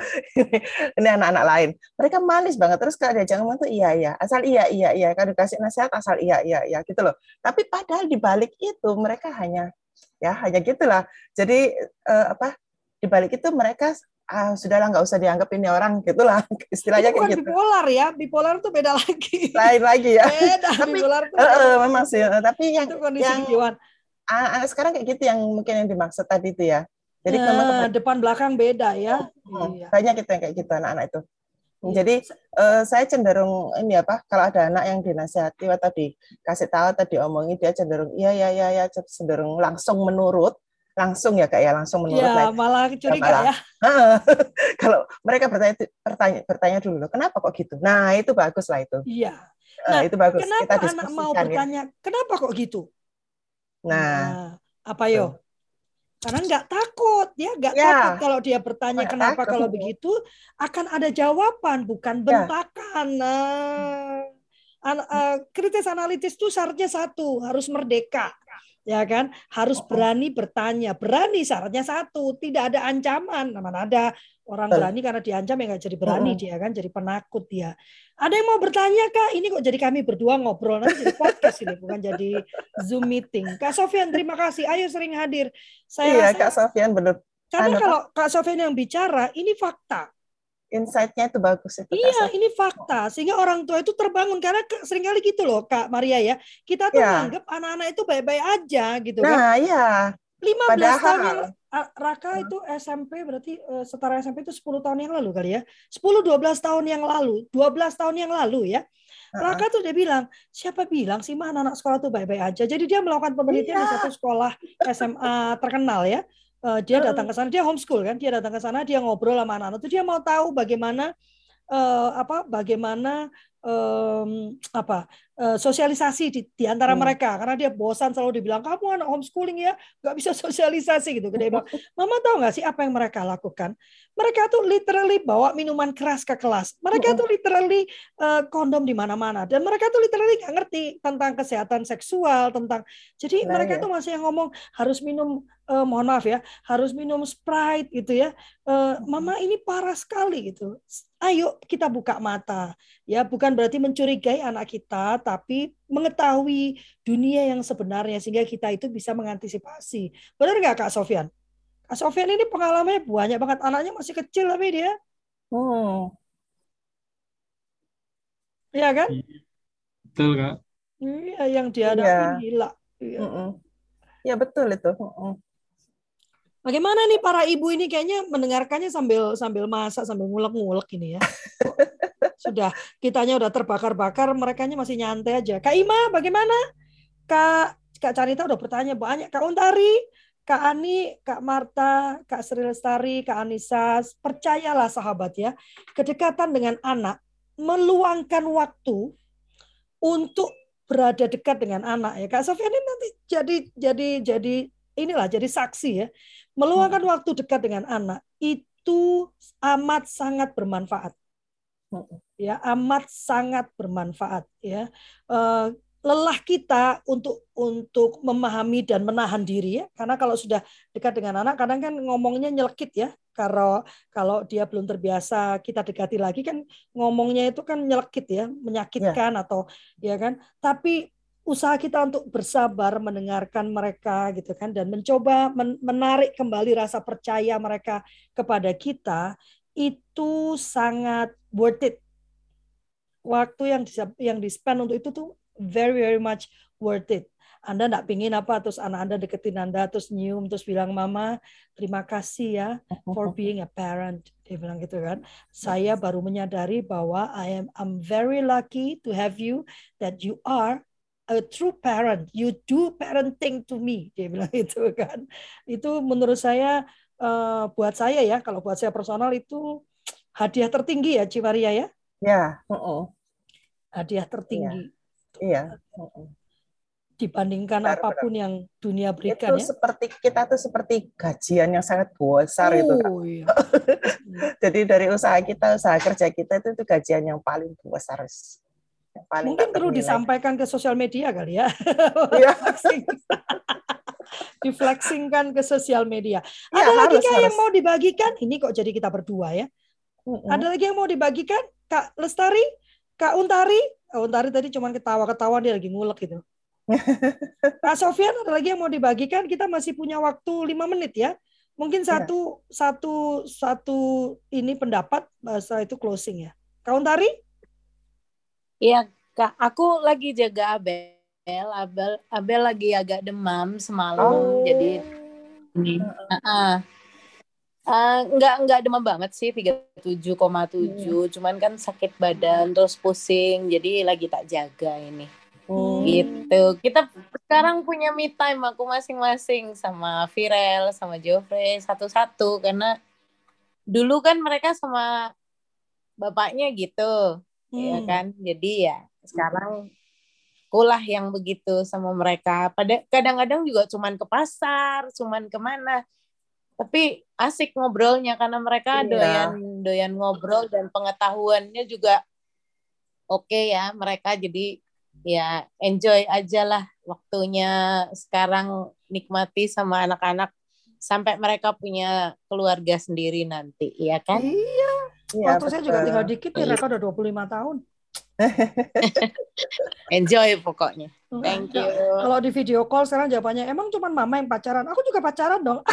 ini anak-anak lain. Mereka manis banget. Terus kalau diajak ngomong tuh iya iya, asal iya iya iya. Kalau dikasih nasihat asal iya iya iya gitu loh. Tapi padahal di balik itu mereka hanya ya hanya gitulah. Jadi uh, apa? Di balik itu mereka ah sudahlah nggak usah dianggap ini orang gitulah *laughs* istilahnya itu kayak gitu. bipolar ya bipolar itu beda lagi lain lagi ya beda *laughs* tapi bipolar itu uh, uh, memang sih tapi yang itu kondisi yang anak sekarang kayak gitu yang mungkin yang dimaksud tadi itu ya. Jadi nah, depan belakang beda ya. Iya. Banyak gitu yang kayak gitu anak-anak itu. Iya. Jadi uh, saya cenderung ini apa kalau ada anak yang dinasihati atau dikasih tahu atau diomongin dia cenderung iya iya iya ya cenderung langsung menurut langsung ya kak ya langsung menurut ya, malah curiga malah, ya *laughs* kalau mereka bertanya bertanya bertanya dulu kenapa kok gitu nah itu bagus lah itu iya nah, itu bagus kenapa Kita anak mau ya. bertanya ya. kenapa kok gitu Nah, nah apa yo? Karena nggak takut, dia nggak ya. takut kalau dia bertanya nggak kenapa takut. kalau begitu akan ada jawaban, bukan ya. bentakan. Ya. Nah, an uh, kritis analitis itu syaratnya satu, harus merdeka. Ya kan? Harus berani bertanya. Berani syaratnya satu. Tidak ada ancaman. Mana ada. Orang berani karena diancam ya nggak jadi berani dia kan jadi penakut dia. Ada yang mau bertanya kak? Ini kok jadi kami berdua ngobrol nanti jadi podcast ini bukan jadi zoom meeting. Kak Sofian terima kasih. Ayo sering hadir. Saya iya rasa, kak Sofian benar karena kalau kak Sofian yang bicara ini fakta insight-nya itu bagus itu. Iya, ini fakta. Sehingga orang tua itu terbangun karena sering kali gitu loh, Kak Maria ya. Kita tuh ya. menganggap anak-anak itu baik-baik aja gitu nah, kan. Nah, iya. 15 Padahal. tahun yang Raka itu SMP berarti uh, setara SMP itu 10 tahun yang lalu kali ya. 10 12 tahun yang lalu, 12 tahun yang lalu ya. Raka tuh dia bilang, siapa bilang sih mah anak-anak sekolah tuh baik-baik aja. Jadi dia melakukan penelitian iya. di satu sekolah SMA terkenal ya. Uh, dia datang ke sana, dia homeschool kan, dia datang ke sana, dia ngobrol sama anak-anak itu dia mau tahu bagaimana uh, apa bagaimana um, apa uh, sosialisasi di, di antara hmm. mereka. Karena dia bosan selalu dibilang kamu anak homeschooling ya nggak bisa *laughs* sosialisasi gitu. Dia bilang mama tahu nggak sih apa yang mereka lakukan? Mereka tuh literally bawa minuman keras ke kelas. Mereka tuh literally uh, kondom di mana-mana. Dan mereka tuh literally nggak ngerti tentang kesehatan seksual tentang jadi nah, mereka ya. tuh masih yang ngomong harus minum uh, mohon maaf ya harus minum sprite gitu ya. Uh, mama ini parah sekali gitu. Ayo kita buka mata. Ya bukan berarti mencurigai anak kita tapi mengetahui dunia yang sebenarnya sehingga kita itu bisa mengantisipasi. Benar nggak kak Sofian? Kak Sofian ini pengalamannya banyak banget. Anaknya masih kecil tapi dia oh. Ya kan? Betul kak. Iya yang dihadapi iya. gila. Iya. ya betul itu Bagaimana nih para ibu ini kayaknya mendengarkannya sambil sambil masak sambil ngulek-ngulek ini ya. *laughs* Sudah kitanya udah terbakar-bakar, mereka masih nyantai aja. Kak Ima, bagaimana? Kak Kak Carita udah bertanya banyak. Kak Untari, Kak Ani, Kak Marta, Kak Sri Lestari, Kak Anissa, percayalah sahabat ya, kedekatan dengan anak meluangkan waktu untuk berada dekat dengan anak ya. Kak Sofia ini nanti jadi jadi jadi inilah jadi saksi ya meluangkan hmm. waktu dekat dengan anak itu amat sangat bermanfaat hmm. ya amat sangat bermanfaat ya uh, lelah kita untuk untuk memahami dan menahan diri ya karena kalau sudah dekat dengan anak kadang kan ngomongnya nyelekit ya kalau kalau dia belum terbiasa kita dekati lagi kan ngomongnya itu kan nyelekit ya menyakitkan ya. atau ya kan tapi usaha kita untuk bersabar mendengarkan mereka gitu kan dan mencoba menarik kembali rasa percaya mereka kepada kita itu sangat worth it. Waktu yang di, yang di spend untuk itu tuh very very much worth it. Anda enggak pingin apa terus anak Anda deketin Anda terus nyium terus bilang mama terima kasih ya for *laughs* being a parent dia bilang gitu kan. Saya baru menyadari bahwa I am I'm very lucky to have you that you are a true parent. You do parenting to me. Dia bilang *laughs* itu kan. Itu menurut saya uh, buat saya ya, kalau buat saya personal itu hadiah tertinggi ya Cimaria ya. Ya. Uh -uh. Hadiah tertinggi. Iya. Yeah. Uh -uh. Dibandingkan benar, apa pun benar. yang dunia berikan itu ya. seperti kita tuh seperti gajian yang sangat besar oh, itu *laughs* kan. Iya. Jadi dari usaha kita, usaha kerja kita itu, itu gajian yang paling besar. Paling Mungkin perlu disampaikan ke sosial media kali ya. Iya. *laughs* Diflexingkan ke sosial media. Ya, Ada lagi kah yang mau dibagikan? Ini kok jadi kita berdua ya. Mm-hmm. Ada lagi yang mau dibagikan? Kak Lestari? Kak Untari? Kak Untari tadi cuma ketawa-ketawa dia lagi ngulek gitu. *laughs* Kak Sofian ada lagi yang mau dibagikan? Kita masih punya waktu lima menit ya. Mungkin iya. satu ya. satu satu ini pendapat bahasa itu closing ya. Kak Untari? Iya, Kak. Aku lagi jaga Abel. Abel, Abel lagi agak demam semalam. Oh. Jadi ini. Uh, uh, uh, nggak nggak demam banget sih 37,7 hmm. cuman kan sakit badan terus pusing jadi lagi tak jaga ini hmm. gitu kita sekarang punya me time aku masing-masing sama Virel sama Jofre satu-satu karena dulu kan mereka sama bapaknya gitu Iya hmm. ya kan jadi ya sekarang kulah yang begitu sama mereka pada kadang-kadang juga cuman ke pasar cuman ke mana tapi asik ngobrolnya karena mereka iya. doyan doyan ngobrol dan pengetahuannya juga oke okay ya mereka jadi ya enjoy aja lah waktunya sekarang nikmati sama anak-anak sampai mereka punya keluarga sendiri nanti, ya kan? Iya. Iya, Waktu saya juga tinggal dikit nih, mereka udah 25 tahun. *laughs* Enjoy pokoknya. Thank you. Kalau di video call sekarang jawabannya, emang cuma mama yang pacaran? Aku juga pacaran dong. *laughs*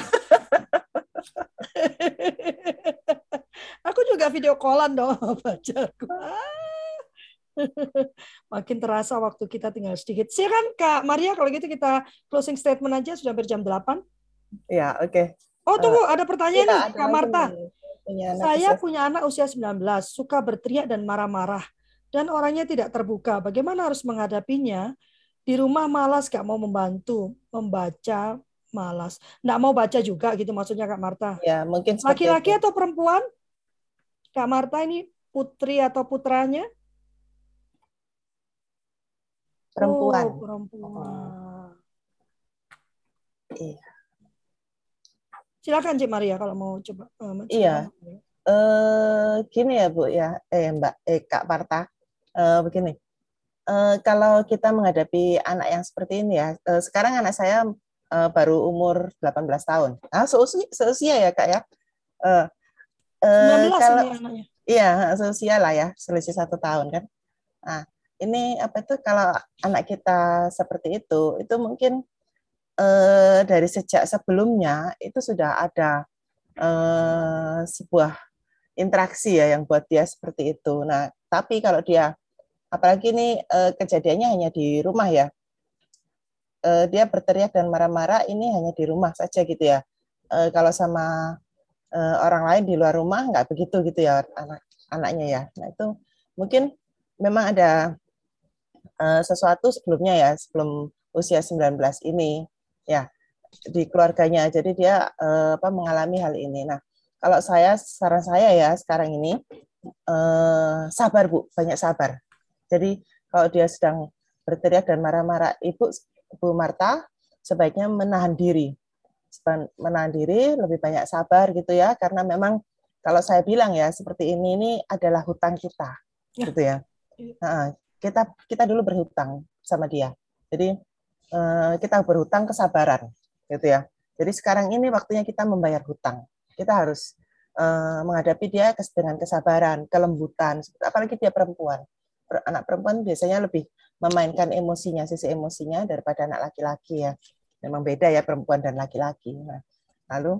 Aku juga video callan dong pacarku. *laughs* Makin terasa waktu kita tinggal sedikit. Silakan Kak Maria, kalau gitu kita closing statement aja, sudah hampir jam 8. Ya, oke. Oh tunggu, ada pertanyaan Kita nih ada Kak Marta. punya anak Saya usia- punya anak usia 19, suka berteriak dan marah-marah, dan orangnya tidak terbuka. Bagaimana harus menghadapinya? Di rumah malas, gak mau membantu, membaca malas. Nggak mau baca juga gitu maksudnya Kak Marta. Ya, mungkin Laki-laki atau perempuan? Kak Marta ini putri atau putranya? perempuan. Oh, perempuan. Iya. Silakan Cik Maria kalau mau coba. mencoba. Iya. Eh, gini ya Bu ya, eh Mbak, eh Kak Parta, Eh, begini. Eh, kalau kita menghadapi anak yang seperti ini ya, eh, sekarang anak saya eh, baru umur 18 tahun. Ah, seusia, seusia ya Kak ya. Eh, eh, 19 kalau ini anaknya. Iya, seusia lah ya, selisih satu tahun kan. Nah, ini apa itu kalau anak kita seperti itu, itu mungkin eh, dari sejak sebelumnya itu sudah ada eh, sebuah interaksi ya yang buat dia seperti itu. Nah, tapi kalau dia, apalagi ini eh, kejadiannya hanya di rumah ya, eh, dia berteriak dan marah-marah ini hanya di rumah saja gitu ya. Eh, kalau sama eh, orang lain di luar rumah nggak begitu gitu ya anak anaknya ya. Nah itu mungkin memang ada eh, sesuatu sebelumnya ya sebelum usia 19 ini ya di keluarganya. Jadi dia eh, apa mengalami hal ini. Nah kalau saya saran saya ya sekarang ini eh, sabar bu, banyak sabar. Jadi kalau dia sedang berteriak dan marah-marah, ibu Bu Marta sebaiknya menahan diri menahan diri, lebih banyak sabar gitu ya, karena memang kalau saya bilang ya seperti ini ini adalah hutang kita, Ya. gitu ya. Nah, kita kita dulu berhutang sama dia, jadi eh, kita berhutang kesabaran, gitu ya. Jadi sekarang ini waktunya kita membayar hutang. Kita harus eh, menghadapi dia dengan kesabaran, kelembutan, apalagi dia perempuan. Anak perempuan biasanya lebih memainkan emosinya, sisi emosinya daripada anak laki-laki ya memang beda ya perempuan dan laki-laki. Nah, lalu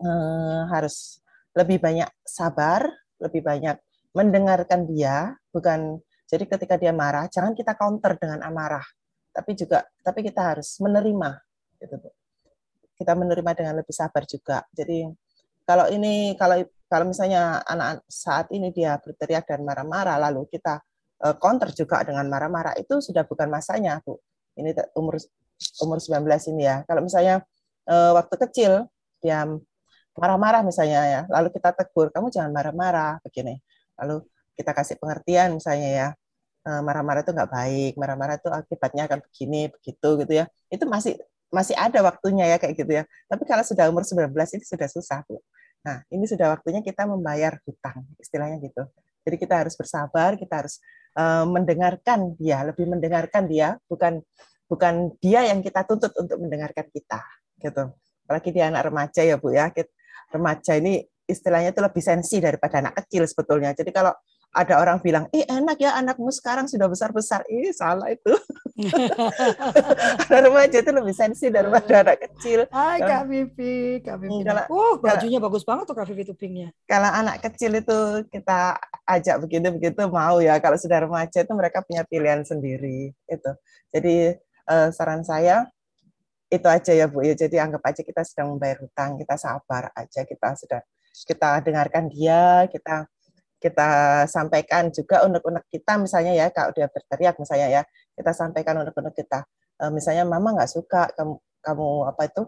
eh, harus lebih banyak sabar, lebih banyak mendengarkan dia, bukan jadi ketika dia marah jangan kita counter dengan amarah, tapi juga tapi kita harus menerima gitu. Kita menerima dengan lebih sabar juga. Jadi kalau ini kalau kalau misalnya anak saat ini dia berteriak dan marah-marah lalu kita counter juga dengan marah-marah itu sudah bukan masanya, Bu. Ini umur umur 19 ini ya. Kalau misalnya eh, waktu kecil dia marah-marah misalnya ya, lalu kita tegur, kamu jangan marah-marah begini. Lalu kita kasih pengertian misalnya ya, eh, marah-marah itu nggak baik, marah-marah itu akibatnya akan begini, begitu gitu ya. Itu masih masih ada waktunya ya kayak gitu ya. Tapi kalau sudah umur 19 ini sudah susah, Bu. Nah, ini sudah waktunya kita membayar hutang, istilahnya gitu. Jadi kita harus bersabar, kita harus eh, mendengarkan dia, lebih mendengarkan dia, bukan bukan dia yang kita tuntut untuk mendengarkan kita gitu. Apalagi dia anak remaja ya bu ya. Remaja ini istilahnya itu lebih sensi daripada anak kecil sebetulnya. Jadi kalau ada orang bilang ih enak ya anakmu sekarang sudah besar besar ih salah itu. *laughs* Anak remaja itu lebih sensi daripada anak kecil. Hai Kalau- Kak Vivi, Kak Vivi. Hmm, kalau- uh, bajunya bagus banget tuh Kak Vivi tubingnya. kalau anak kecil itu kita ajak begitu begitu mau ya. Kalau sudah remaja itu mereka punya pilihan sendiri itu. Jadi eh, saran saya itu aja ya bu ya. Jadi anggap aja kita sedang membayar hutang kita sabar aja kita sudah kita dengarkan dia kita kita sampaikan juga unek-unek kita misalnya ya kalau dia berteriak misalnya ya kita sampaikan unek-unek kita. Eh, misalnya mama nggak suka kamu kamu apa itu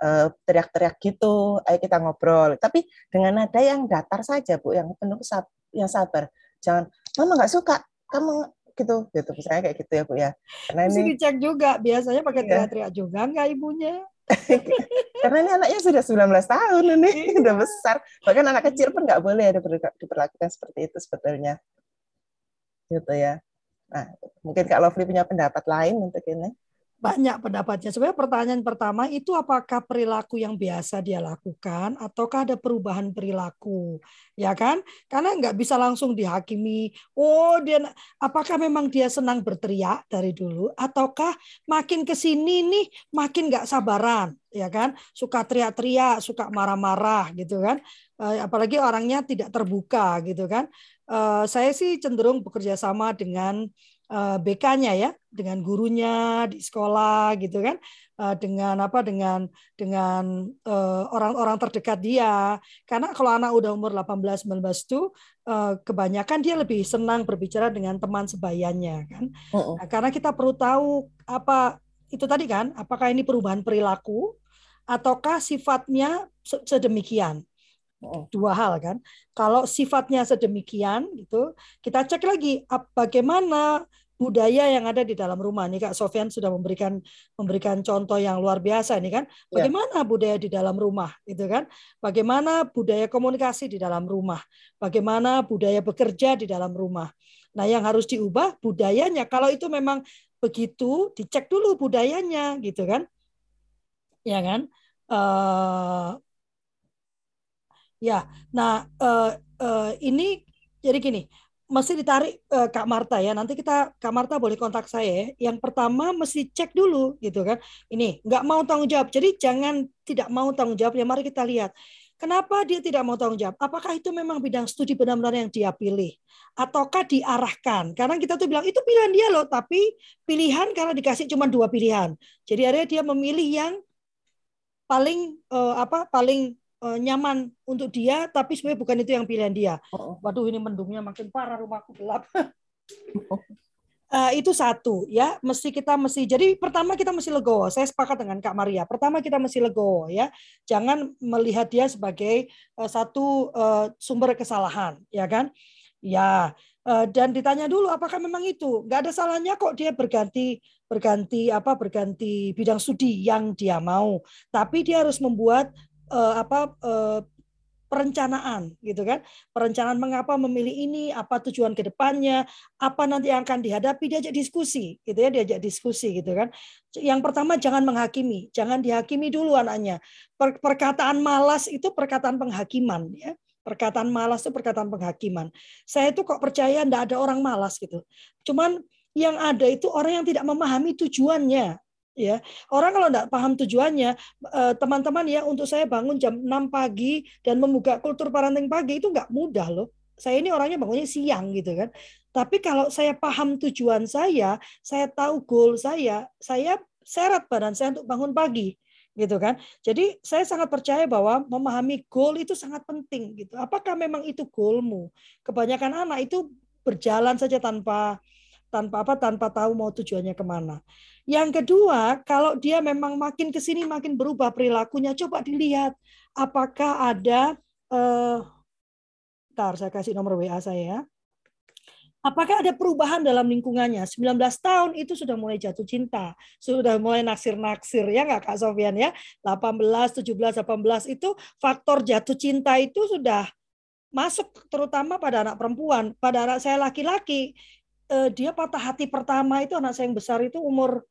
eh, teriak-teriak gitu ayo kita ngobrol. Tapi dengan nada yang datar saja bu yang penuh sab- yang sabar. Jangan mama nggak suka kamu gitu. Gitu misalnya kayak gitu ya bu ya. Karena Mesti ini dicek juga, biasanya pakai Iya. teriak-teriak juga nggak ibunya? Karena ini anaknya sudah 19 tahun ini *laughs* udah besar. Bahkan anak kecil pun nggak boleh ada diperlakukan seperti itu sebetulnya. Gitu ya. Nah, mungkin Kak Lovely punya pendapat lain untuk ini banyak pendapatnya. Sebenarnya pertanyaan pertama itu apakah perilaku yang biasa dia lakukan ataukah ada perubahan perilaku, ya kan? Karena nggak bisa langsung dihakimi. Oh dia, apakah memang dia senang berteriak dari dulu ataukah makin ke sini nih makin nggak sabaran, ya kan? Suka teriak-teriak, suka marah-marah gitu kan? Eh, apalagi orangnya tidak terbuka gitu kan? Eh, saya sih cenderung bekerja sama dengan BK-nya ya dengan gurunya di sekolah gitu kan eh, dengan apa dengan dengan eh, orang-orang terdekat dia. Karena kalau anak udah umur 18 19 itu kebanyakan dia lebih senang berbicara dengan teman sebayanya kan. Nah, karena kita perlu tahu apa itu tadi kan apakah ini perubahan perilaku ataukah sifatnya sedemikian. Dua hal kan. Kalau sifatnya sedemikian gitu, kita cek lagi bagaimana budaya yang ada di dalam rumah. Nih Kak Sofian sudah memberikan memberikan contoh yang luar biasa ini kan. Ya. Bagaimana budaya di dalam rumah itu kan? Bagaimana budaya komunikasi di dalam rumah? Bagaimana budaya bekerja di dalam rumah? Nah, yang harus diubah budayanya. Kalau itu memang begitu, dicek dulu budayanya gitu kan. Ya kan? Uh, ya. Nah, uh, uh, ini jadi gini, mesti ditarik uh, Kak Marta ya. Nanti kita Kak Marta boleh kontak saya. Ya. Yang pertama mesti cek dulu gitu kan. Ini nggak mau tanggung jawab. Jadi jangan tidak mau tanggung jawab. Ya mari kita lihat. Kenapa dia tidak mau tanggung jawab? Apakah itu memang bidang studi benar-benar yang dia pilih? Ataukah diarahkan? Karena kita tuh bilang, itu pilihan dia loh. Tapi pilihan karena dikasih cuma dua pilihan. Jadi akhirnya dia memilih yang paling uh, apa paling uh, nyaman untuk dia, tapi sebenarnya bukan itu yang pilihan dia. Oh, oh. Waduh, ini mendungnya makin parah, rumahku gelap. uh, *laughs* itu satu ya. Mesti kita mesti jadi pertama kita mesti legowo saya sepakat dengan kak Maria. Pertama kita mesti legowo ya. Jangan melihat dia sebagai uh, satu uh, sumber kesalahan ya kan? Ya. Uh, dan ditanya dulu apakah memang itu? Nggak ada salahnya kok dia berganti berganti apa berganti bidang studi yang dia mau. Tapi dia harus membuat uh, apa uh, perencanaan gitu kan? Perencanaan mengapa memilih ini apa tujuan ke depannya apa nanti yang akan dihadapi diajak diskusi gitu ya diajak diskusi gitu kan? Yang pertama jangan menghakimi jangan dihakimi dulu anaknya. Per perkataan malas itu perkataan penghakiman ya. Perkataan malas itu perkataan penghakiman. Saya itu kok percaya tidak ada orang malas gitu. Cuman yang ada itu orang yang tidak memahami tujuannya ya. Orang kalau tidak paham tujuannya eh, teman-teman ya untuk saya bangun jam 6 pagi dan membuka kultur parenting pagi itu nggak mudah loh. Saya ini orangnya bangunnya siang gitu kan. Tapi kalau saya paham tujuan saya saya tahu goal saya saya seret badan saya untuk bangun pagi gitu kan. Jadi saya sangat percaya bahwa memahami goal itu sangat penting gitu. Apakah memang itu goalmu? Kebanyakan anak itu berjalan saja tanpa tanpa apa tanpa tahu mau tujuannya ke mana yang kedua, kalau dia memang makin ke sini makin berubah perilakunya, coba dilihat apakah ada eh Ntar saya kasih nomor WA saya. Apakah ada perubahan dalam lingkungannya? 19 tahun itu sudah mulai jatuh cinta, sudah mulai naksir-naksir ya nggak Kak Sofian ya? 18, 17, 18 itu faktor jatuh cinta itu sudah masuk terutama pada anak perempuan. Pada anak saya laki-laki, eh, dia patah hati pertama itu anak saya yang besar itu umur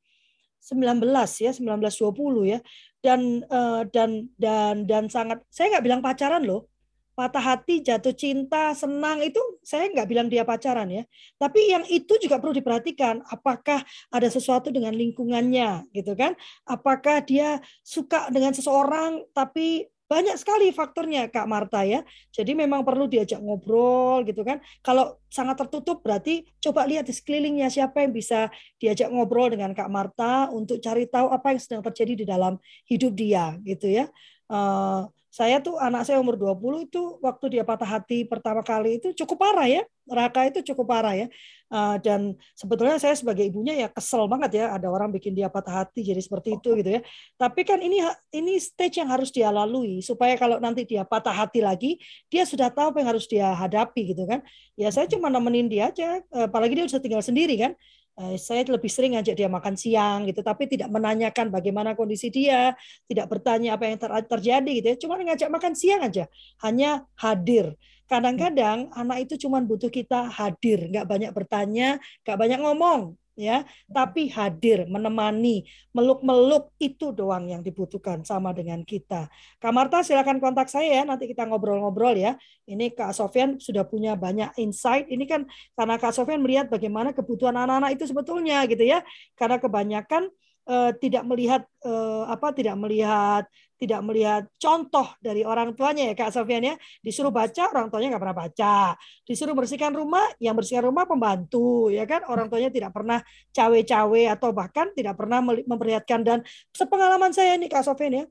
19 ya 1920 ya. Dan uh, dan dan dan sangat saya nggak bilang pacaran loh. Patah hati jatuh cinta senang itu saya nggak bilang dia pacaran ya. Tapi yang itu juga perlu diperhatikan apakah ada sesuatu dengan lingkungannya gitu kan? Apakah dia suka dengan seseorang tapi banyak sekali faktornya Kak Marta ya. Jadi memang perlu diajak ngobrol gitu kan. Kalau sangat tertutup berarti coba lihat di sekelilingnya siapa yang bisa diajak ngobrol dengan Kak Marta untuk cari tahu apa yang sedang terjadi di dalam hidup dia gitu ya. Uh, saya tuh anak saya umur 20 itu waktu dia patah hati pertama kali itu cukup parah ya. Raka itu cukup parah ya. Uh, dan sebetulnya saya sebagai ibunya ya kesel banget ya ada orang bikin dia patah hati jadi seperti itu gitu ya. Tapi kan ini ini stage yang harus dia lalui supaya kalau nanti dia patah hati lagi dia sudah tahu apa yang harus dia hadapi gitu kan. Ya saya cuma nemenin dia aja apalagi dia sudah tinggal sendiri kan. Eh, saya lebih sering ngajak dia makan siang gitu, tapi tidak menanyakan bagaimana kondisi dia, tidak bertanya apa yang ter terjadi gitu ya, cuma ngajak makan siang aja, hanya hadir. Kadang-kadang anak itu cuma butuh kita hadir, nggak banyak bertanya, nggak banyak ngomong, ya tapi hadir menemani meluk-meluk itu doang yang dibutuhkan sama dengan kita. Kak Marta silakan kontak saya ya nanti kita ngobrol-ngobrol ya. Ini Kak Sofian sudah punya banyak insight. Ini kan karena Kak Sofian melihat bagaimana kebutuhan anak-anak itu sebetulnya gitu ya. Karena kebanyakan uh, tidak melihat uh, apa tidak melihat tidak melihat contoh dari orang tuanya ya Kak Sofian ya. Disuruh baca, orang tuanya nggak pernah baca. Disuruh bersihkan rumah, yang bersihkan rumah pembantu, ya kan. Orang tuanya tidak pernah cawe-cawe atau bahkan tidak pernah memperlihatkan. Dan sepengalaman saya nih Kak Sofian ya,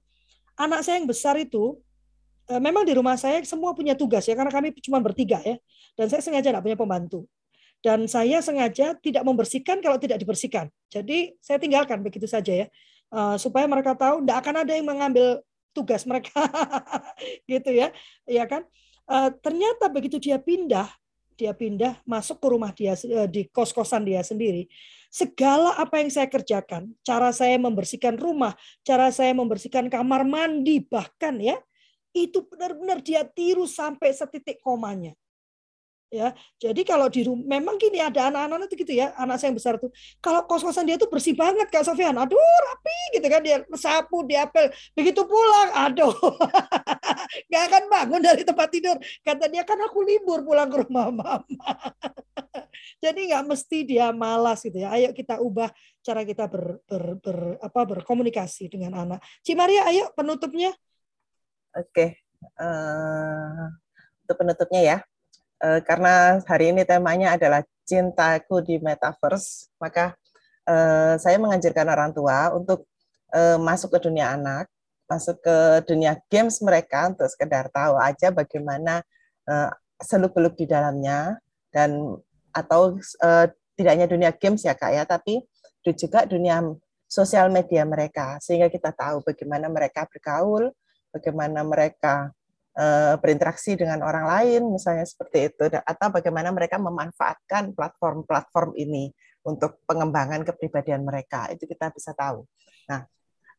anak saya yang besar itu, eh, memang di rumah saya semua punya tugas ya, karena kami cuma bertiga ya. Dan saya sengaja tidak punya pembantu. Dan saya sengaja tidak membersihkan kalau tidak dibersihkan. Jadi saya tinggalkan begitu saja ya. Uh, supaya mereka tahu tidak akan ada yang mengambil tugas mereka. *laughs* Gitu ya. Ya kan? Uh, ternyata begitu dia pindah dia pindah masuk ke rumah dia uh, di kos kosan dia sendiri segala apa yang saya kerjakan cara saya membersihkan rumah cara saya membersihkan kamar mandi bahkan ya itu benar-benar dia tiru sampai setitik komanya ya jadi kalau di rumah memang gini ada anak-anak itu gitu ya anak saya yang besar tuh kalau kos-kosan dia tuh bersih banget kak Sofian. Aduh rapi gitu kan dia sapu dia apel begitu pulang aduh *laughs* nggak akan bangun dari tempat tidur. Kata dia kan aku libur pulang ke rumah *laughs* mama. Jadi nggak mesti dia malas gitu ya. Ayo kita ubah cara kita ber, ber, ber apa berkomunikasi dengan anak. Cimaria ayo penutupnya. Oke okay. uh, eh, untuk penutupnya ya uh, karena hari ini temanya adalah cintaku di metaverse, maka uh, saya menganjurkan orang tua untuk uh, masuk ke dunia anak, masuk ke dunia games mereka untuk sekedar tahu aja bagaimana uh, seluk-beluk di dalamnya dan atau uh, tidak dunia games ya kak ya, tapi juga dunia sosial media mereka sehingga kita tahu bagaimana mereka bergaul, bagaimana mereka berinteraksi dengan orang lain, misalnya seperti itu, atau bagaimana mereka memanfaatkan platform-platform ini untuk pengembangan kepribadian mereka, itu kita bisa tahu. Nah,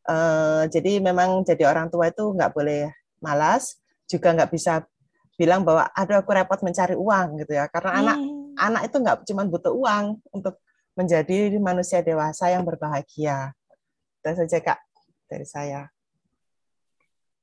eh, jadi memang jadi orang tua itu nggak boleh malas, juga nggak bisa bilang bahwa ada aku repot mencari uang gitu ya, karena hmm. anak anak itu nggak cuma butuh uang untuk menjadi manusia dewasa yang berbahagia. Itu saja kak dari saya.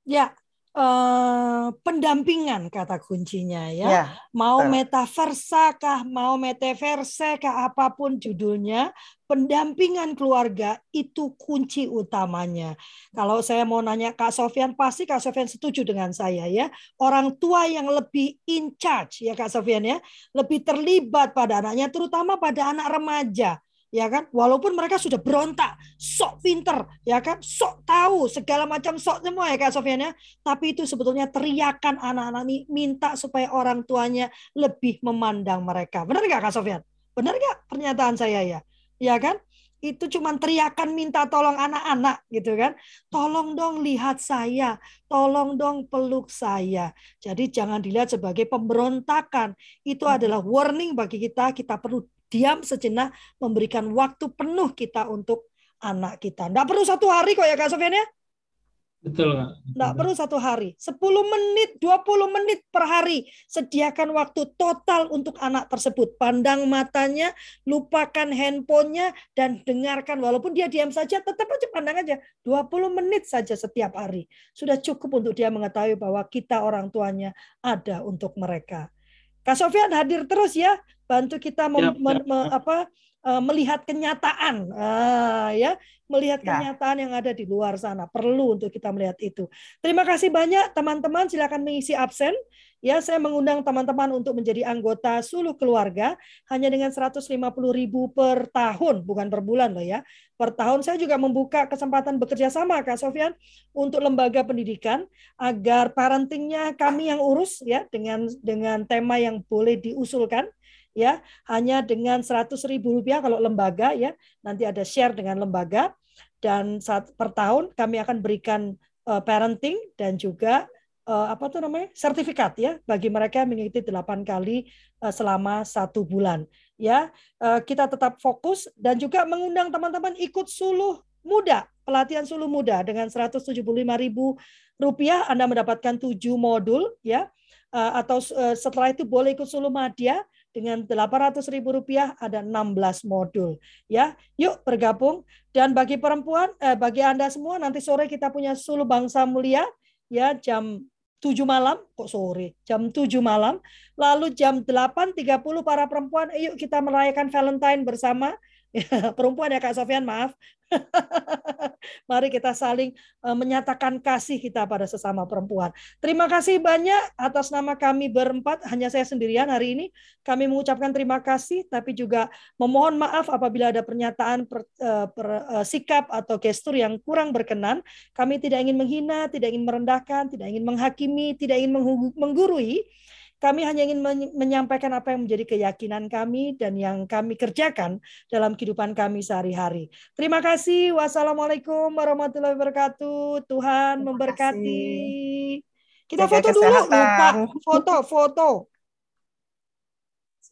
Ya, Uh, pendampingan kata kuncinya ya. ya mau uh. metaversa kah, mau metaverse kah apa pun judulnya, pendampingan keluarga itu kunci utamanya. Kalau saya mau nanya Kak Sofian pasti Kak Sofian setuju dengan saya ya. Orang tua yang lebih in charge ya Kak Sofian ya, lebih terlibat pada anaknya terutama pada anak remaja ya kan walaupun mereka sudah berontak sok pinter ya kan sok tahu segala macam sok semua ya kak Sofian ya tapi itu sebetulnya teriakan anak-anak ini minta supaya orang tuanya lebih memandang mereka benar nggak kak Sofian benar nggak pernyataan saya ya ya kan itu cuma teriakan minta tolong anak-anak gitu kan. Tolong dong lihat saya, tolong dong peluk saya. Jadi jangan dilihat sebagai pemberontakan. Itu hmm. adalah warning bagi kita, kita perlu diam sejenak, memberikan waktu penuh kita untuk anak kita. Tidak perlu satu hari kok ya Kak Sofian ya? Betul, Kak. Tidak perlu satu hari. 10 menit, 20 menit per hari. Sediakan waktu total untuk anak tersebut. Pandang matanya, lupakan handphonenya, dan dengarkan. Walaupun dia diam saja, tetap aja pandang aja. 20 menit saja setiap hari. Sudah cukup untuk dia mengetahui bahwa kita orang tuanya ada untuk mereka. Kak Sofian hadir terus ya bantu kita mem, siap, siap. Me, apa, uh, melihat kenyataan, uh, ya, melihat ya. kenyataan yang ada di luar sana. Perlu untuk kita melihat itu. Terima kasih banyak teman-teman. Silakan mengisi absen. Ya, saya mengundang teman-teman untuk menjadi anggota suluh keluarga hanya dengan 150.000 per tahun, bukan per bulan loh ya. Per tahun saya juga membuka kesempatan bekerja sama Kak Sofian untuk lembaga pendidikan agar parentingnya kami yang urus ya dengan dengan tema yang boleh diusulkan ya hanya dengan 100 ribu rupiah kalau lembaga ya. Nanti ada share dengan lembaga dan saat per tahun kami akan berikan uh, parenting dan juga uh, apa tuh namanya sertifikat ya bagi mereka yang mengikuti delapan kali uh, selama satu bulan ya. Eh, kita tetap fokus dan juga mengundang teman-teman ikut suluh muda pelatihan suluh muda. Dengan 175.000 rupiah Anda mendapatkan tujuh modul ya. Atau setelah itu boleh ikut suluh madya dengan 800 ribu rupiah ada 16 modul ya. Yuk bergabung. Dan bagi perempuan eh, bagi anda semua nanti sore kita punya suluh bangsa mulia ya jam 7 malam kok sore? Jam 7 malam. Lalu jam 8.30 para perempuan yuk kita merayakan Valentine bersama *laughs* perempuan ya Kak Sofian maaf *laughs* Mari kita saling eh, menyatakan kasih kita pada sesama perempuan. Terima kasih banyak atas nama kami berempat, hanya saya sendirian hari ini. Kami mengucapkan terima kasih, tapi juga memohon maaf apabila ada pernyataan per, eh, per, uh, sikap atau gestur yang kurang berkenan. Kami tidak ingin menghina, tidak ingin merendahkan, tidak ingin menghakimi, tidak ingin menggurui kami hanya ingin menyampaikan apa yang menjadi keyakinan kami dan yang kami kerjakan dalam kehidupan kami sehari-hari. Terima kasih. Wassalamualaikum warahmatullahi wabarakatuh. Tuhan memberkati. Kita foto dulu, lupa foto, foto.